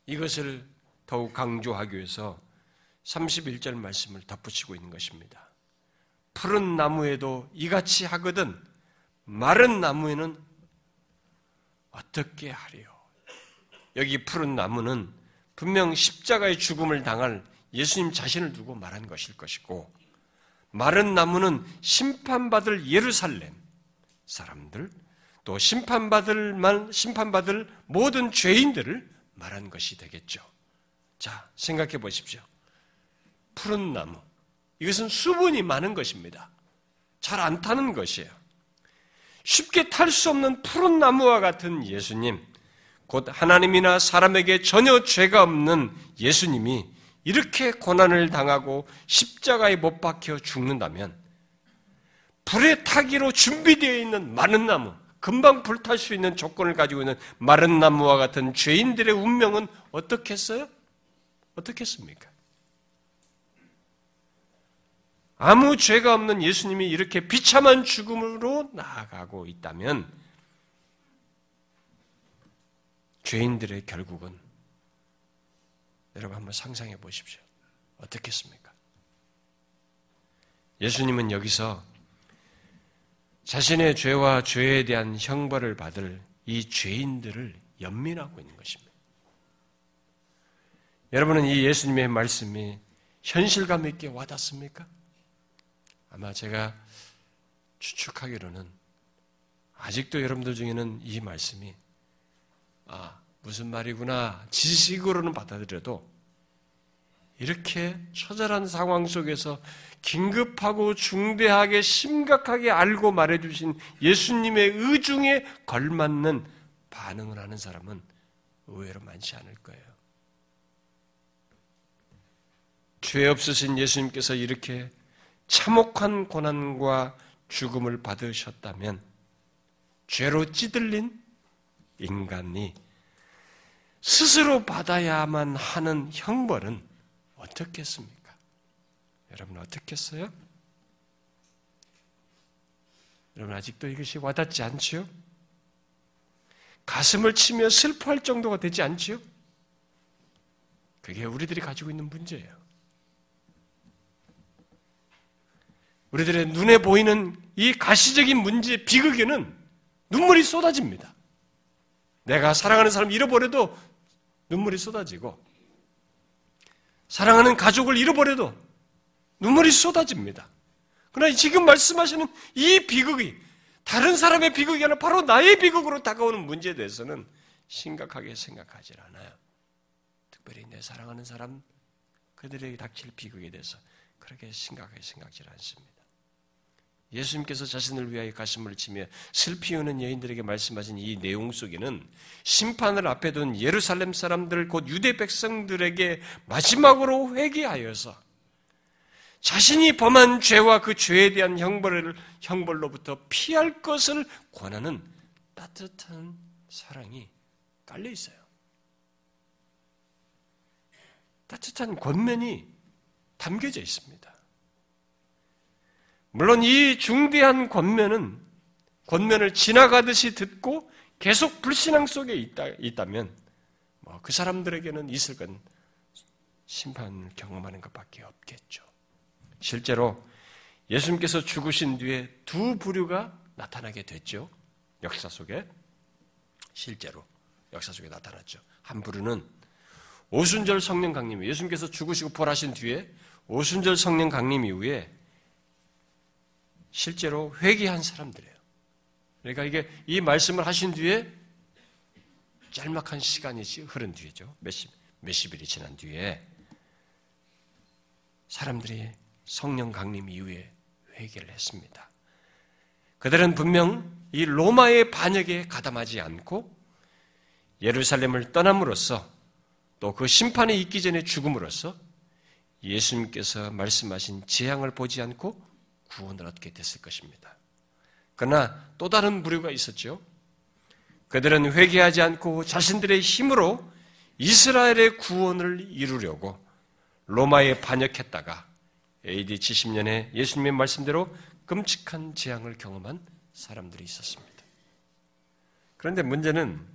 이것을 더욱 강조하기 위해서 31절 말씀을 덧붙이고 있는 것입니다. 푸른 나무에도 이같이 하거든 마른 나무에는 어떻게 하리요? 여기 푸른 나무는 분명 십자가의 죽음을 당할 예수님 자신을 두고 말한 것일 것이고 마른 나무는 심판받을 예루살렘 사람들 또 심판받을 만 심판받을 모든 죄인들을 말한 것이 되겠죠. 자, 생각해 보십시오. 푸른 나무. 이것은 수분이 많은 것입니다. 잘 안 타는 것이에요. 쉽게 탈 수 없는 푸른 나무와 같은 예수님, 곧 하나님이나 사람에게 전혀 죄가 없는 예수님이 이렇게 고난을 당하고 십자가에 못 박혀 죽는다면 불에 타기로 준비되어 있는 마른 나무, 금방 불탈 수 있는 조건을 가지고 있는 마른 나무와 같은 죄인들의 운명은 어떻겠어요? 어떻겠습니까? 아무 죄가 없는 예수님이 이렇게 비참한 죽음으로 나아가고 있다면 죄인들의 결국은 여러분 한번 상상해 보십시오. 어떻겠습니까? 예수님은 여기서 자신의 죄와 죄에 대한 형벌을 받을 이 죄인들을 연민하고 있는 것입니다. 여러분은 이 예수님의 말씀이 현실감 있게 와닿습니까? 아마 제가 추측하기로는 아직도 여러분들 중에는 이 말씀이 아, 무슨 말이구나 지식으로는 받아들여도 이렇게 처절한 상황 속에서 긴급하고 중대하게 심각하게 알고 말해주신 예수님의 의중에 걸맞는 반응을 하는 사람은 의외로 많지 않을 거예요. 죄 없으신 예수님께서 이렇게 참혹한 고난과 죽음을 받으셨다면 죄로 찌들린 인간이 스스로 받아야만 하는 형벌은 어떻겠습니까? 여러분 어떻겠어요? 여러분 아직도 이것이 와닿지 않지요? 가슴을 치며 슬퍼할 정도가 되지 않지요? 그게 우리들이 가지고 있는 문제예요. 우리들의 눈에 보이는 이 가시적인 문제, 비극에는 눈물이 쏟아집니다. 내가 사랑하는 사람 잃어버려도 눈물이 쏟아지고, 사랑하는 가족을 잃어버려도 눈물이 쏟아집니다. 그러나 지금 말씀하시는 이 비극이 다른 사람의 비극이 아니라 바로 나의 비극으로 다가오는 문제에 대해서는 심각하게 생각하지 않아요. 특별히 내 사랑하는 사람 그들에게 닥칠 비극에 대해서 그렇게 심각하게 생각지 않습니다. 예수님께서 자신을 위하여 가슴을 치며 슬피 우는 여인들에게 말씀하신 이 내용 속에는 심판을 앞에 둔 예루살렘 사람들 곧 유대 백성들에게 마지막으로 회개하여서 자신이 범한 죄와 그 죄에 대한 형벌을 형벌로부터 피할 것을 권하는 따뜻한 사랑이 깔려 있어요. 따뜻한 권면이 담겨져 있습니다. 물론 이 중대한 권면은 권면을 지나가듯이 듣고 계속 불신앙 속에 있다, 있다면 뭐 그 사람들에게는 있을 건 심판을 경험하는 것밖에 없겠죠. 실제로 예수님께서 죽으신 뒤에 두 부류가 나타나게 됐죠. 역사 속에 실제로 역사 속에 나타났죠. 한 부류는 오순절 성령 강림, 예수님께서 죽으시고 부활하신 뒤에 오순절 성령 강림 이후에 실제로 회개한 사람들이에요. 그러니까 이게 이 말씀을 하신 뒤에 짤막한 시간이 흐른 뒤에죠. 몇십, 몇십일이 지난 뒤에 사람들이 성령 강림 이후에 회개를 했습니다. 그들은 분명 이 로마의 반역에 가담하지 않고 예루살렘을 떠남으로써 또 그 심판이 있기 전에 죽음으로써 예수님께서 말씀하신 재앙을 보지 않고 구원을 얻게 됐을 것입니다. 그러나 또 다른 부류가 있었죠. 그들은 회개하지 않고 자신들의 힘으로 이스라엘의 구원을 이루려고 로마에 반역했다가 AD 70년에 예수님의 말씀대로 끔찍한 재앙을 경험한 사람들이 있었습니다. 그런데 문제는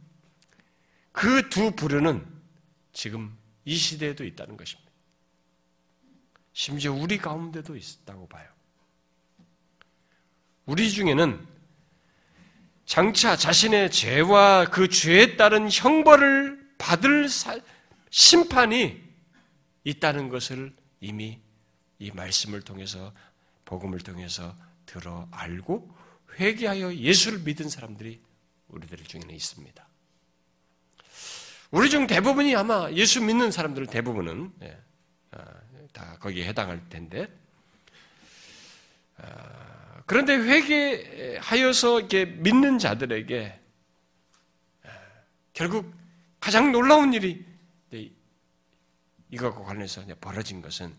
그 두 부류는 지금 이 시대에도 있다는 것입니다. 심지어 우리 가운데도 있다고 봐요. 우리 중에는 장차 자신의 죄와 그 죄에 따른 형벌을 받을 심판이 있다는 것을 이미 이 말씀을 통해서 복음을 통해서 들어 알고 회개하여 예수를 믿은 사람들이 우리들 중에는 있습니다. 우리 중 대부분이 아마 예수 믿는 사람들 대부분은 예, 아, 다 거기에 해당할 텐데 아, 그런데 회개하여서 이렇게 믿는 자들에게 아, 결국 가장 놀라운 일이 이것과 관련해서 벌어진 것은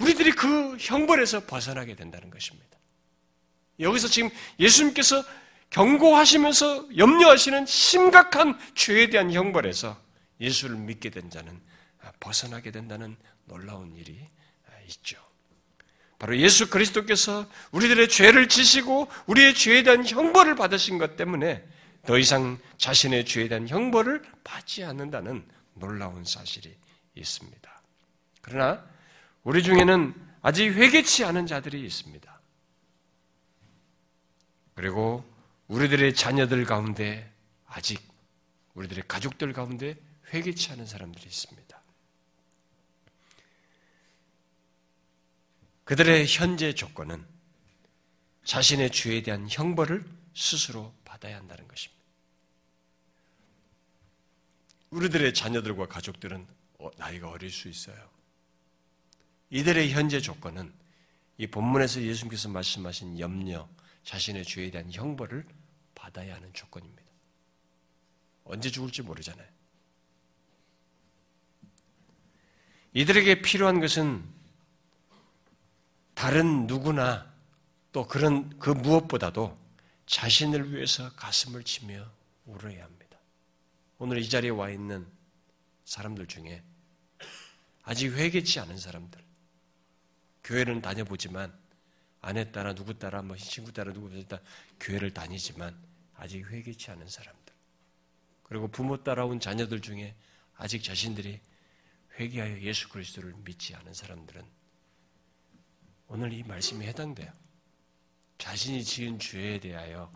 우리들이 그 형벌에서 벗어나게 된다는 것입니다. 여기서 지금 예수님께서 경고하시면서 염려하시는 심각한 죄에 대한 형벌에서 예수를 믿게 된 자는 벗어나게 된다는 놀라운 일이 있죠. 바로 예수 그리스도께서 우리들의 죄를 지시고 우리의 죄에 대한 형벌을 받으신 것 때문에 더 이상 자신의 죄에 대한 형벌을 받지 않는다는 놀라운 사실이 있습니다. 그러나 우리 중에는 아직 회개치 않은 자들이 있습니다. 그리고 우리들의 자녀들 가운데 아직 우리들의 가족들 가운데 회개치 않은 사람들이 있습니다. 그들의 현재 조건은 자신의 죄에 대한 형벌을 스스로 받아야 한다는 것입니다. 우리들의 자녀들과 가족들은 어, 나이가 어릴 수 있어요. 이들의 현재 조건은 이 본문에서 예수님께서 말씀하신 염려, 자신의 죄에 대한 형벌을 받아야 하는 조건입니다. 언제 죽을지 모르잖아요. 이들에게 필요한 것은 다른 누구나 또 그런 그 무엇보다도 자신을 위해서 가슴을 치며 울어야 합니다. 오늘 이 자리에 와 있는 사람들 중에 아직 회개치 않은 사람들, 교회는 다녀보지만 아내 따라 누구 따라 뭐 친구 따라 누구 따라 교회를 다니지만 아직 회개치 않은 사람들 그리고 부모 따라온 자녀들 중에 아직 자신들이 회개하여 예수 그리스도를 믿지 않은 사람들은 오늘 이 말씀에 해당돼요. 자신이 지은 죄에 대하여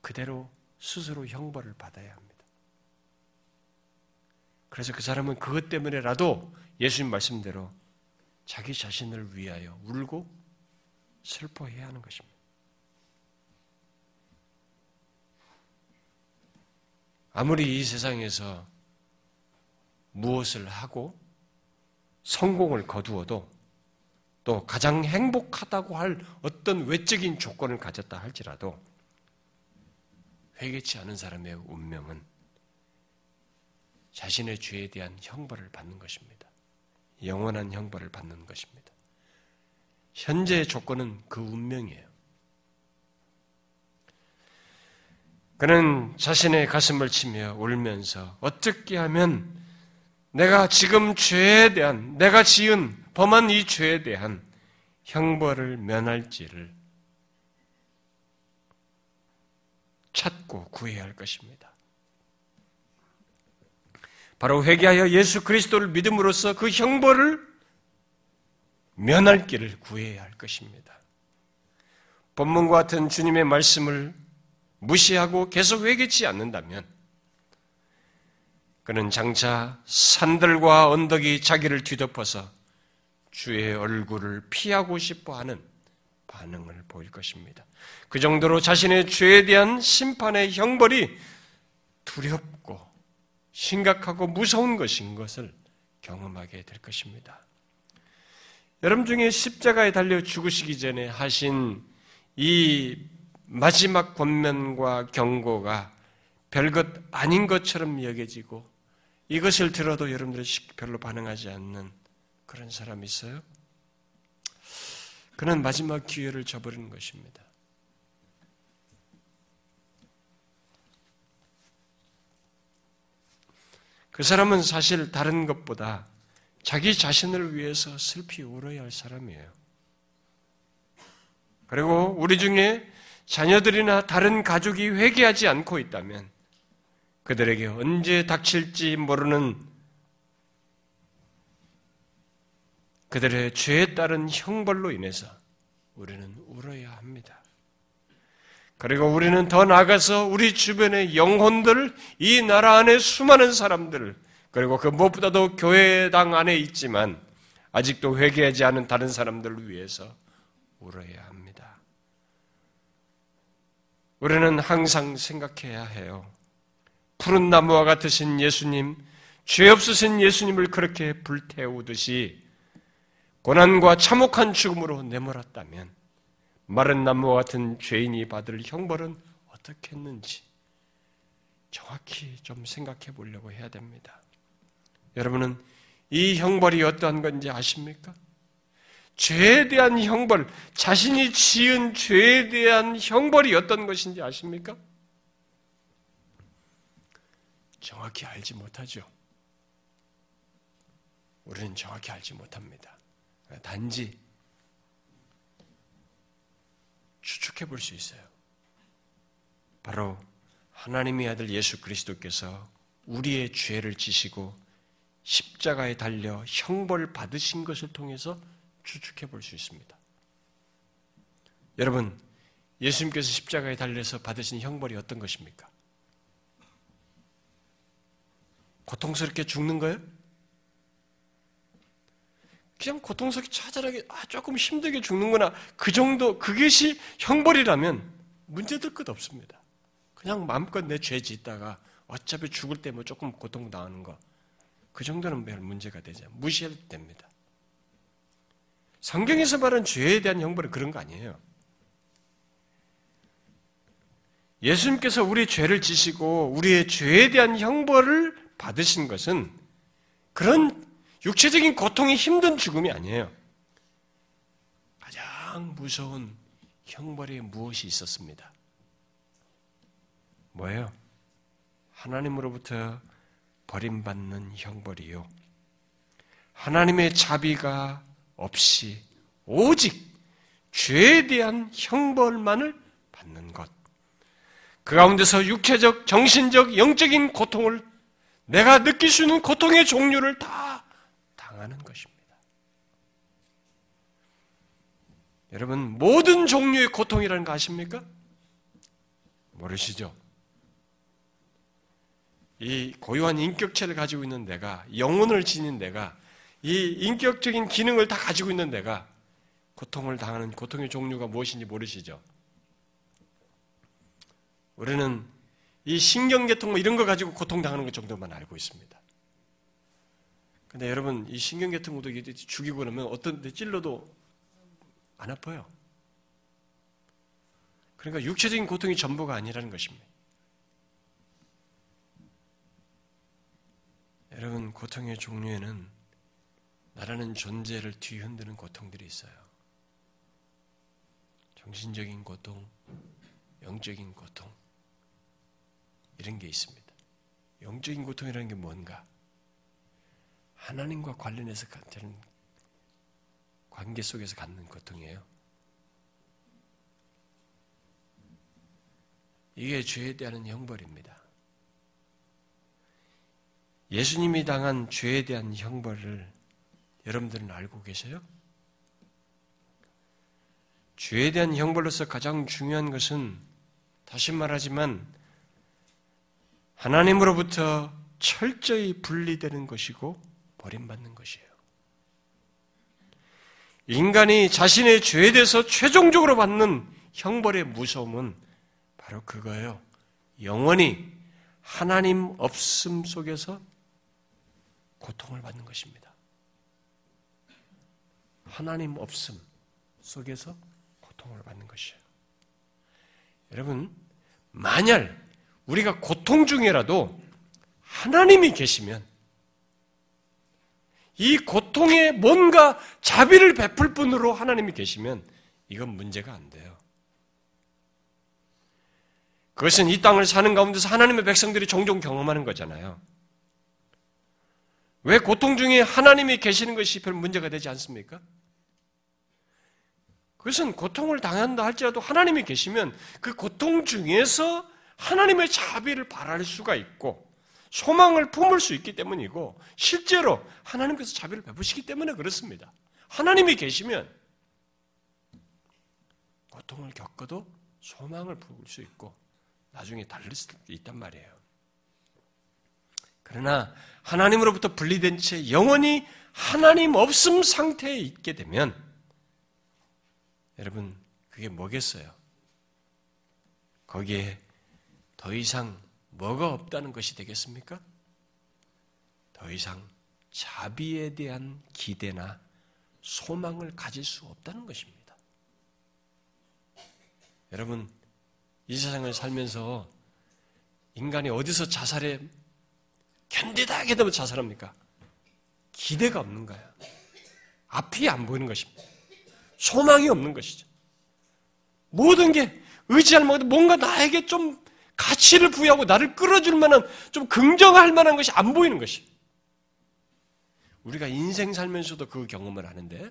그대로 스스로 형벌을 받아야 합니다. 그래서 그 사람은 그것 때문에라도 예수님 말씀대로 자기 자신을 위하여 울고 슬퍼해야 하는 것입니다. 아무리 이 세상에서 무엇을 하고 성공을 거두어도 또 가장 행복하다고 할 어떤 외적인 조건을 가졌다 할지라도 회개치 않은 사람의 운명은 자신의 죄에 대한 형벌을 받는 것입니다. 영원한 형벌을 받는 것입니다. 현재의 조건은 그 운명이에요. 그는 자신의 가슴을 치며 울면서 어떻게 하면 내가 지금 죄에 대한, 내가 지은 범한 이 죄에 대한 형벌을 면할지를 찾고 구해야 할 것입니다. 바로 회개하여 예수 그리스도를 믿음으로써 그 형벌을 면할 길을 구해야 할 것입니다. 본문과 같은 주님의 말씀을 무시하고 계속 회개치 않는다면 그는 장차 산들과 언덕이 자기를 뒤덮어서 주의 얼굴을 피하고 싶어 하는 반응을 보일 것입니다. 그 정도로 자신의 죄에 대한 심판의 형벌이 두렵고 심각하고 무서운 것인 것을 경험하게 될 것입니다. 여러분 중에 십자가에 달려 죽으시기 전에 하신 이 마지막 권면과 경고가 별것 아닌 것처럼 여겨지고 이것을 들어도 여러분들이 별로 반응하지 않는 그런 사람이 있어요? 그는 마지막 기회를 저버리는 것입니다. 그 사람은 사실 다른 것보다 자기 자신을 위해서 슬피 울어야 할 사람이에요. 그리고 우리 중에 자녀들이나 다른 가족이 회개하지 않고 있다면 그들에게 언제 닥칠지 모르는 그들의 죄에 따른 형벌로 인해서 우리는 울어야 합니다. 그리고 우리는 더 나아가서 우리 주변의 영혼들, 이 나라 안에 수많은 사람들을, 그리고 그 무엇보다도 교회당 안에 있지만 아직도 회개하지 않은 다른 사람들을 위해서 울어야 합니다. 우리는 항상 생각해야 해요. 푸른 나무와 같으신 예수님, 죄 없으신 예수님을 그렇게 불태우듯이 고난과 참혹한 죽음으로 내몰았다면 마른 나무와 같은 죄인이 받을 형벌은 어떻게 했는지 정확히 좀 생각해 보려고 해야 됩니다. 여러분은 이 형벌이 어떠한 건지 아십니까? 죄에 대한 형벌, 자신이 지은 죄에 대한 형벌이 어떤 것인지 아십니까? 정확히 알지 못하죠. 우리는 정확히 알지 못합니다. 단지 추측해 볼 수 있어요. 바로 하나님의 아들 예수 그리스도께서 우리의 죄를 지시고 십자가에 달려 형벌 받으신 것을 통해서 추측해 볼 수 있습니다. 여러분, 예수님께서 십자가에 달려서 받으신 형벌이 어떤 것입니까? 고통스럽게 죽는 거예요? 그냥 고통스럽게 차절하게 아, 조금 힘들게 죽는구나 그 정도 그것이 형벌이라면 문제될 것 없습니다. 그냥 마음껏 내 죄 짓다가 어차피 죽을 때 뭐 조금 고통 당하는 거 그 정도는 별 문제가 되지 무시해도 됩니다. 성경에서 말하는 죄에 대한 형벌은 그런 거 아니에요. 예수님께서 우리 죄를 지시고 우리의 죄에 대한 형벌을 받으신 것은 그런 육체적인 고통이 힘든 죽음이 아니에요. 가장 무서운 형벌이 무엇이 있었습니다. 뭐예요? 하나님으로부터 버림받는 형벌이요. 하나님의 자비가 없이 오직 죄에 대한 형벌만을 받는 것. 그 가운데서 육체적, 정신적, 영적인 고통을 내가 느낄 수 있는 고통의 종류를 다 당하는 것입니다. 여러분, 모든 종류의 고통이라는 거 아십니까? 모르시죠? 이 고유한 인격체를 가지고 있는 내가, 영혼을 지닌 내가, 이 인격적인 기능을 다 가지고 있는 내가 고통을 당하는 고통의 종류가 무엇인지 모르시죠? 우리는 이 신경계통 뭐 이런 거 가지고 고통당하는 것 정도만 알고 있습니다. 근데 여러분, 이 신경계통 것도 죽이고 그러면 어떤 데 찔러도 안 아파요. 그러니까 육체적인 고통이 전부가 아니라는 것입니다. 여러분, 고통의 종류에는 나라는 존재를 뒤흔드는 고통들이 있어요. 정신적인 고통, 영적인 고통, 이런 게 있습니다. 영적인 고통이라는 게 뭔가? 하나님과 관련해서 갖는 관계 속에서 갖는 고통이에요. 이게 죄에 대한 형벌입니다. 예수님이 당한 죄에 대한 형벌을 여러분들은 알고 계세요? 죄에 대한 형벌로서 가장 중요한 것은 다시 말하지만 하나님으로부터 철저히 분리되는 것이고 버림받는 것이에요. 인간이 자신의 죄에 대해서 최종적으로 받는 형벌의 무서움은 바로 그거예요. 영원히 하나님 없음 속에서 고통을 받는 것입니다. 하나님 없음 속에서 고통을 받는 것이에요. 여러분, 만약 우리가 고통 중에라도 하나님이 계시면 이 고통에 뭔가 자비를 베풀 분으로 하나님이 계시면 이건 문제가 안 돼요. 그것은 이 땅을 사는 가운데서 하나님의 백성들이 종종 경험하는 거잖아요. 왜 고통 중에 하나님이 계시는 것이 별 문제가 되지 않습니까? 그것은 고통을 당한다 할지라도 하나님이 계시면 그 고통 중에서 하나님의 자비를 바랄 수가 있고 소망을 품을 수 있기 때문이고 실제로 하나님께서 자비를 베푸시기 때문에 그렇습니다. 하나님이 계시면 고통을 겪어도 소망을 품을 수 있고 나중에 달릴 수도 있단 말이에요. 그러나 하나님으로부터 분리된 채 영원히 하나님 없음 상태에 있게 되면 여러분 그게 뭐겠어요? 거기에 더 이상 뭐가 없다는 것이 되겠습니까? 더 이상 자비에 대한 기대나 소망을 가질 수 없다는 것입니다. 여러분, 이 세상을 살면서 인간이 어디서 자살에 견디다 하게 되면 자살합니까? 기대가 없는 거야. 앞이 안 보이는 것입니다. 소망이 없는 것이죠. 모든 게 의지할 만한 뭔가 나에게 좀 가치를 부여하고 나를 끌어줄 만한 좀 긍정할 만한 것이 안 보이는 것이. 우리가 인생 살면서도 그 경험을 하는데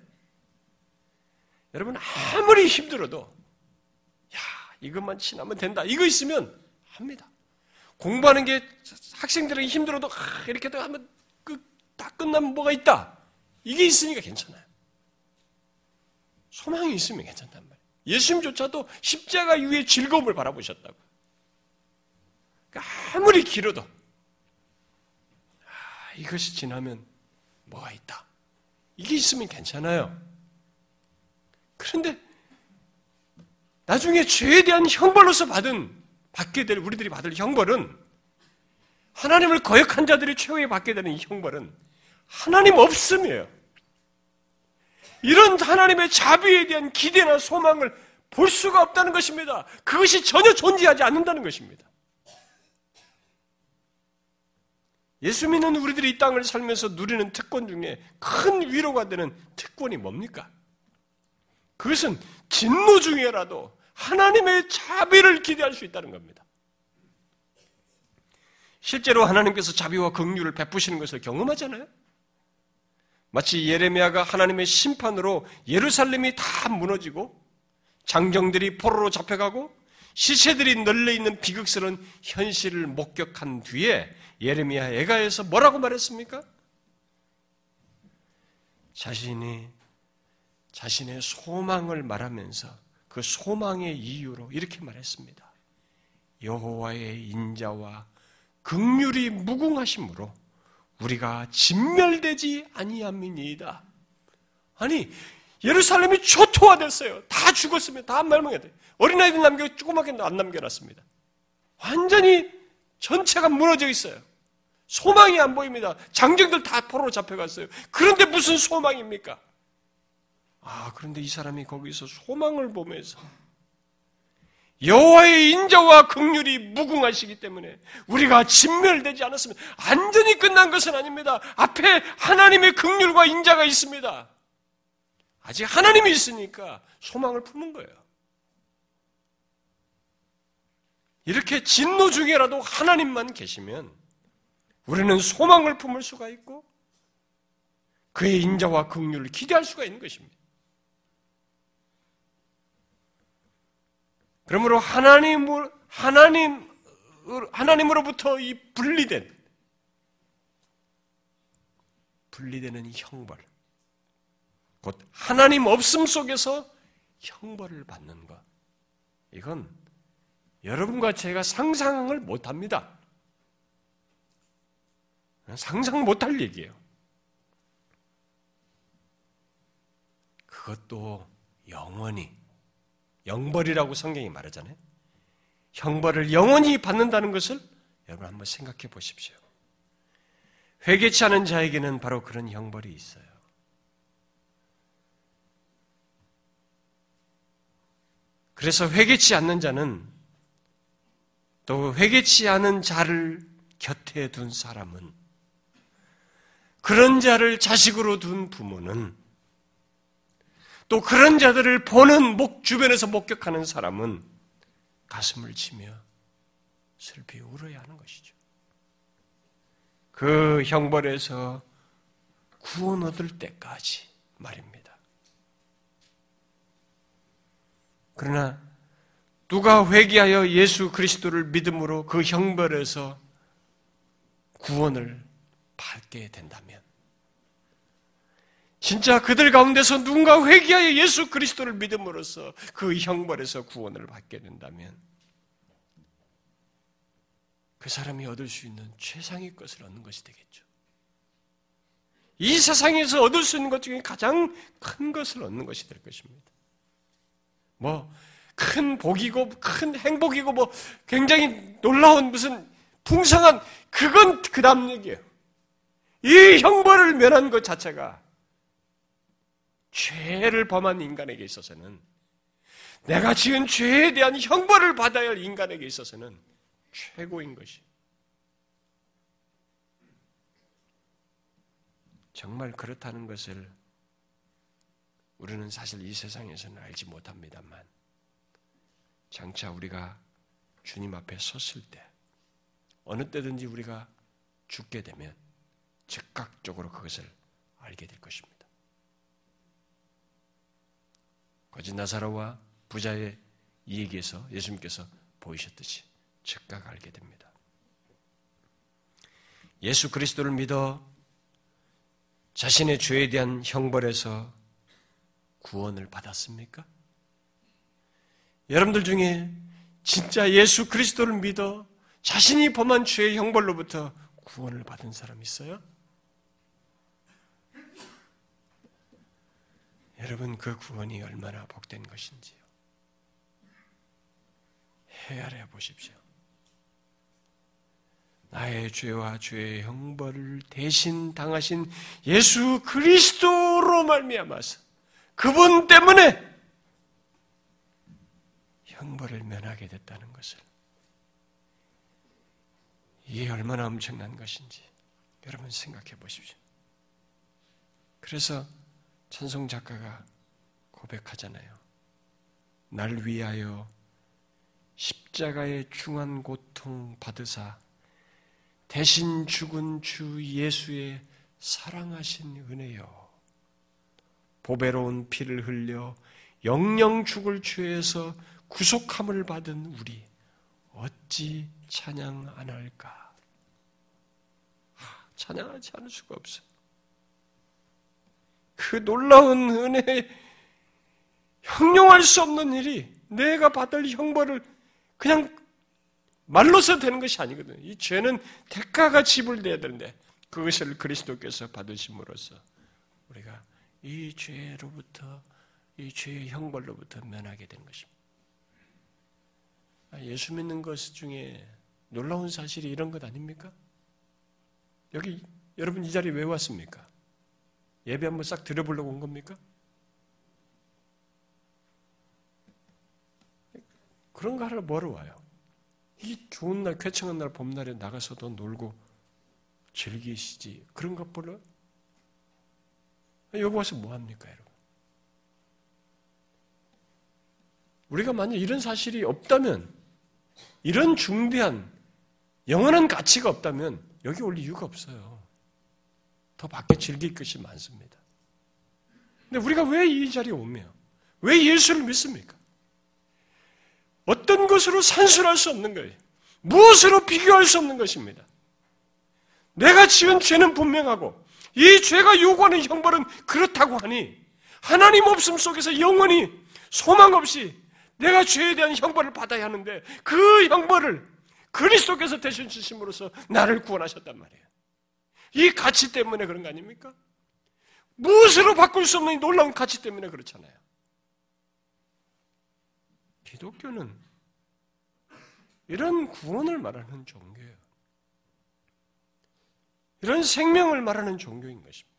여러분 아무리 힘들어도 야 이것만 지나면 된다 이거 있으면 합니다. 공부하는 게 학생들에게 힘들어도 아, 이렇게 하면 다 끝나면 뭐가 있다. 이게 있으니까 괜찮아요. 소망이 있으면 괜찮단 말이에요. 예수님조차도 십자가 위에 즐거움을 바라보셨다고. 아무리 길어도 아, 이것이 지나면 뭐가 있다. 이게 있으면 괜찮아요. 그런데 나중에 죄에 대한 형벌로서 받은 받게 될 우리들이 받을 형벌은 하나님을 거역한 자들이 최후에 받게 되는 이 형벌은 하나님 없음이에요. 이런 하나님의 자비에 대한 기대나 소망을 볼 수가 없다는 것입니다. 그것이 전혀 존재하지 않는다는 것입니다. 예수 믿는 우리들이 이 땅을 살면서 누리는 특권 중에 큰 위로가 되는 특권이 뭡니까? 그것은 진노 중에라도 하나님의 자비를 기대할 수 있다는 겁니다. 실제로 하나님께서 자비와 긍휼을 베푸시는 것을 경험하잖아요. 마치 예레미야가 하나님의 심판으로 예루살렘이 다 무너지고 장정들이 포로로 잡혀가고 시체들이 널려 있는 비극스러운 현실을 목격한 뒤에 예레미야 애가에서 뭐라고 말했습니까? 자신이 자신의 소망을 말하면서 그 소망의 이유로 이렇게 말했습니다. 여호와의 인자와 극률이 무궁하심으로 우리가 진멸되지 아니함이니이다. 아니 예루살렘이 초토화됐어요. 다 죽었으면 다 멸망했대. 어린아이들 남겨 조그맣게 안 남겨놨습니다. 완전히 전체가 무너져 있어요. 소망이 안 보입니다. 장정들 다 포로로 잡혀갔어요. 그런데 무슨 소망입니까? 아, 그런데 이 사람이 거기서 소망을 보면서 여호와의 인자와 극률이 무궁하시기 때문에 우리가 진멸되지 않았으면 완전히 끝난 것은 아닙니다. 앞에 하나님의 극률과 인자가 있습니다. 아직 하나님이 있으니까 소망을 품은 거예요. 이렇게 진노 중에라도 하나님만 계시면 우리는 소망을 품을 수가 있고 그의 인자와 긍휼을 기대할 수가 있는 것입니다. 그러므로 하나님을 하나님 하나님으로부터 이 분리된 분리되는 형벌 곧 하나님 없음 속에서 형벌을 받는 것 이건 여러분과 제가 상상을 못 합니다. 상상 못 할 얘기예요. 그것도 영원히 영벌이라고 성경이 말하잖아요. 형벌을 영원히 받는다는 것을 여러분 한번 생각해 보십시오. 회개치 않은 자에게는 바로 그런 형벌이 있어요. 그래서 회개치 않는 자는 또 회개치 않은 자를 곁에 둔 사람은 그런 자를 자식으로 둔 부모는 또 그런 자들을 보는 목 주변에서 목격하는 사람은 가슴을 치며 슬피 울어야 하는 것이죠. 그 형벌에서 구원 얻을 때까지 말입니다. 그러나 누가 회개하여 예수 그리스도를 믿음으로 그 형벌에서 구원을 받게 된다면 진짜 그들 가운데서 누군가 회개하여 예수 그리스도를 믿음으로써 그 형벌에서 구원을 받게 된다면 그 사람이 얻을 수 있는 최상의 것을 얻는 것이 되겠죠. 이 세상에서 얻을 수 있는 것 중에 가장 큰 것을 얻는 것이 될 것입니다. 뭐, 큰 복이고, 큰 행복이고, 뭐, 굉장히 놀라운 무슨 풍성한, 그건 그 다음 얘기예요. 이 형벌을 면한 것 자체가 죄를 범한 인간에게 있어서는 내가 지은 죄에 대한 형벌을 받아야 할 인간에게 있어서는 최고인 것이. 정말 그렇다는 것을 우리는 사실 이 세상에서는 알지 못합니다만, 장차 우리가 주님 앞에 섰을 때, 어느 때든지 우리가 죽게 되면 즉각적으로 그것을 알게 될 것입니다. 거짓 나사로와 부자의 이 얘기에서 예수님께서 보이셨듯이 즉각 알게 됩니다. 예수 그리스도를 믿어 자신의 죄에 대한 형벌에서 구원을 받았습니까? 여러분들 중에 진짜 예수 그리스도를 믿어 자신이 범한 죄의 형벌로부터 구원을 받은 사람 있어요? 여러분 그 구원이 얼마나 복된 것인지요. 헤아려 보십시오. 나의 죄와 죄의 형벌을 대신 당하신 예수 그리스도로 말미암아서 그분 때문에 형벌을 면하게 됐다는 것을 이게 얼마나 엄청난 것인지 여러분 생각해 보십시오. 그래서 찬송 작가가 고백하잖아요. 날 위하여 십자가의 중한 고통 받으사 대신 죽은 주 예수의 사랑하신 은혜요. 보배로운 피를 흘려 영영 죽을 죄에서 구속함을 받은 우리 어찌 찬양 안 할까? 찬양하지 않을 수가 없어. 그 놀라운 은혜에 형용할 수 없는 일이 내가 받을 형벌을 그냥 말로서 되는 것이 아니거든요. 이 죄는 대가가 지불돼야 되는데 그것을 그리스도께서 받으심으로써 우리가 이 죄로부터 이 죄의 형벌로부터 면하게 되는 것입니다. 아, 예수 믿는 것 중에 놀라운 사실이 이런 것 아닙니까? 여기 여러분 이 자리에 왜 왔습니까? 예배 한번 싹 들어보려고 온 겁니까? 그런 거 하러 뭐로 와요? 이 좋은 날, 쾌청한 날, 봄날에 나가서도 놀고 즐기시지. 그런 것 보러? 여기 와서 뭐 합니까, 여러분? 우리가 만약 이런 사실이 없다면, 이런 중대한 영원한 가치가 없다면 여기 올 이유가 없어요. 더 밖에 즐길 것이 많습니다. 근데 우리가 왜 이 자리에 오며, 왜 예수를 믿습니까? 어떤 것으로 산술할 수 없는 거예요. 무엇으로 비교할 수 없는 것입니다. 내가 지은 죄는 분명하고 이 죄가 요구하는 형벌은 그렇다고 하니 하나님 없음 속에서 영원히 소망 없이 내가 죄에 대한 형벌을 받아야 하는데 그 형벌을 그리스도께서 대신 주심으로써 나를 구원하셨단 말이에요. 이 가치 때문에 그런 거 아닙니까? 무엇으로 바꿀 수 없는 놀라운 가치 때문에 그렇잖아요. 기독교는 이런 구원을 말하는 종교예요. 이런 생명을 말하는 종교인 것입니다.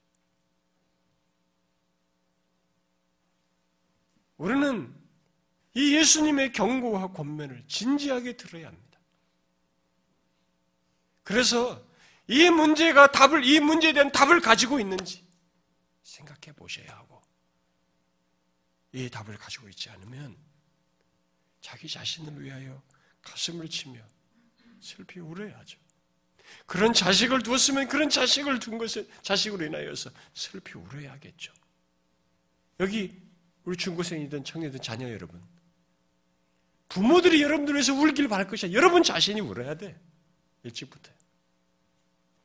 우리는 이 예수님의 경고와 권면을 진지하게 들어야 합니다. 그래서 이 문제가 답을, 이 문제에 대한 답을 가지고 있는지 생각해 보셔야 하고, 이 답을 가지고 있지 않으면 자기 자신을 위하여 가슴을 치며 슬피 울어야죠. 그런 자식을 두었으면 그런 자식을 둔 것을 자식으로 인하여서 슬피 울어야겠죠. 여기 우리 중고생이든 청년이든 자녀 여러분, 부모들이 여러분들 위해서 울길 바랄 것이야. 여러분 자신이 울어야 돼. 일찍부터.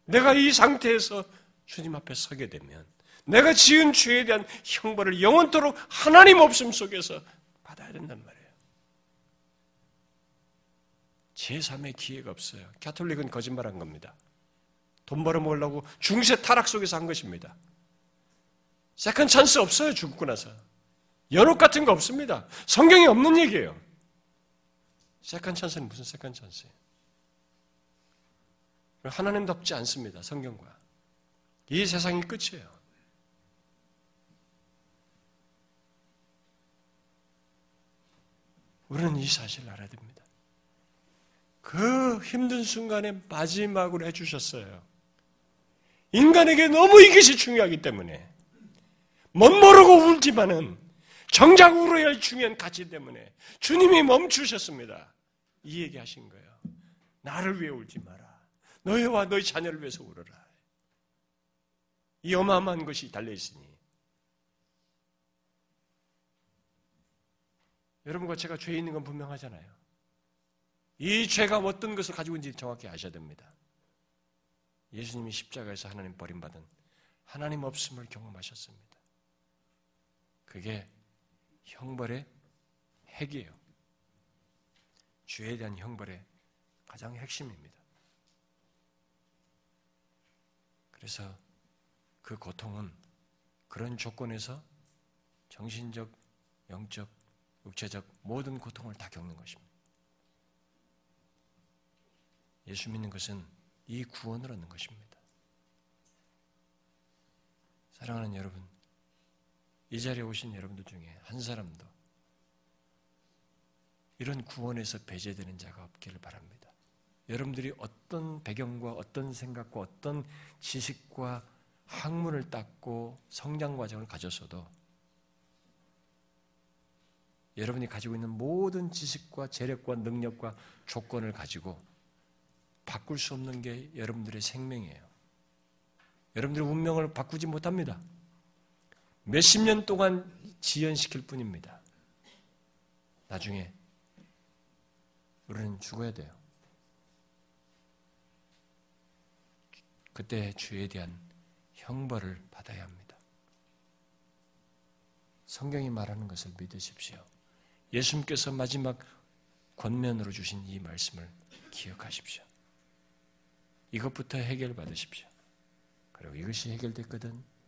내가 이 상태에서 주님 앞에 서게 되면 내가 지은 죄에 대한 형벌을 영원토록 하나님 없음 속에서 받아야 된단 말이에요. 제3의 기회가 없어요. 캐톨릭은 거짓말한 겁니다. 돈 벌어 먹으려고 중세 타락 속에서 한 것입니다. second chance 없어요, 죽고 나서. 연옥 같은 거 없습니다. 성경에 없는 얘기예요. second chance는 무슨 second chance예요? 하나님답지 않습니다. 성경과. 이 세상이 끝이에요. 우리는 이 사실을 알아야 됩니다. 그 힘든 순간에 마지막으로 해주셨어요. 인간에게 너무 이것이 중요하기 때문에 멋모르고 울지만은 정작 울어야 할 중요한 가치 때문에 주님이 멈추셨습니다. 이 얘기 하신 거예요. 나를 위해 울지 마라. 너희와 너희 자녀를 위해서 울어라. 이 어마어마한 것이 달려있으니. 여러분과 제가 죄 있는 건 분명하잖아요. 이 죄가 어떤 것을 가지고 있는지 정확히 아셔야 됩니다. 예수님이 십자가에서 하나님 버림받은 하나님 없음을 경험하셨습니다. 그게 형벌의 핵이에요. 죄에 대한 형벌의 가장 핵심입니다. 그래서 그 고통은 그런 조건에서 정신적, 영적, 육체적 모든 고통을 다 겪는 것입니다. 예수 믿는 것은 이 구원을 얻는 것입니다. 사랑하는 여러분, 이 자리에 오신 여러분들 중에 한 사람도 이런 구원에서 배제되는 자가 없기를 바랍니다. 여러분들이 어떤 배경과 어떤 생각과 어떤 지식과 학문을 닦고 성장 과정을 가졌어도 여러분이 가지고 있는 모든 지식과 재력과 능력과 조건을 가지고 바꿀 수 없는 게 여러분들의 생명이에요. 여러분들의 운명을 바꾸지 못합니다. 몇십 년 동안 지연시킬 뿐입니다. 나중에 우리는 죽어야 돼요. 그때 주에 대한 형벌을 받아야 합니다. 성경이 말하는 것을 믿으십시오. 예수님께서 마지막 권면으로 주신 이 말씀을 기억하십시오. 이것부터 해결 받으십시오. 그리고 이것이 해결됐거든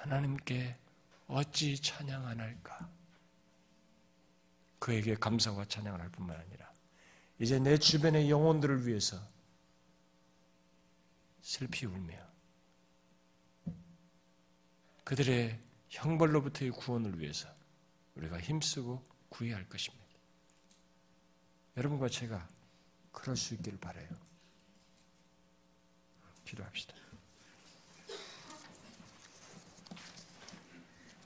하나님께 어찌 찬양 안 할까? 그에게 감사와 찬양을 할 뿐만 아니라 이제 내 주변의 영혼들을 위해서 슬피 울며 그들의 형벌로부터의 구원을 위해서 우리가 힘쓰고 구해야 할 것입니다. 여러분과 제가 그럴 수 있기를 바래요. 기도합시다.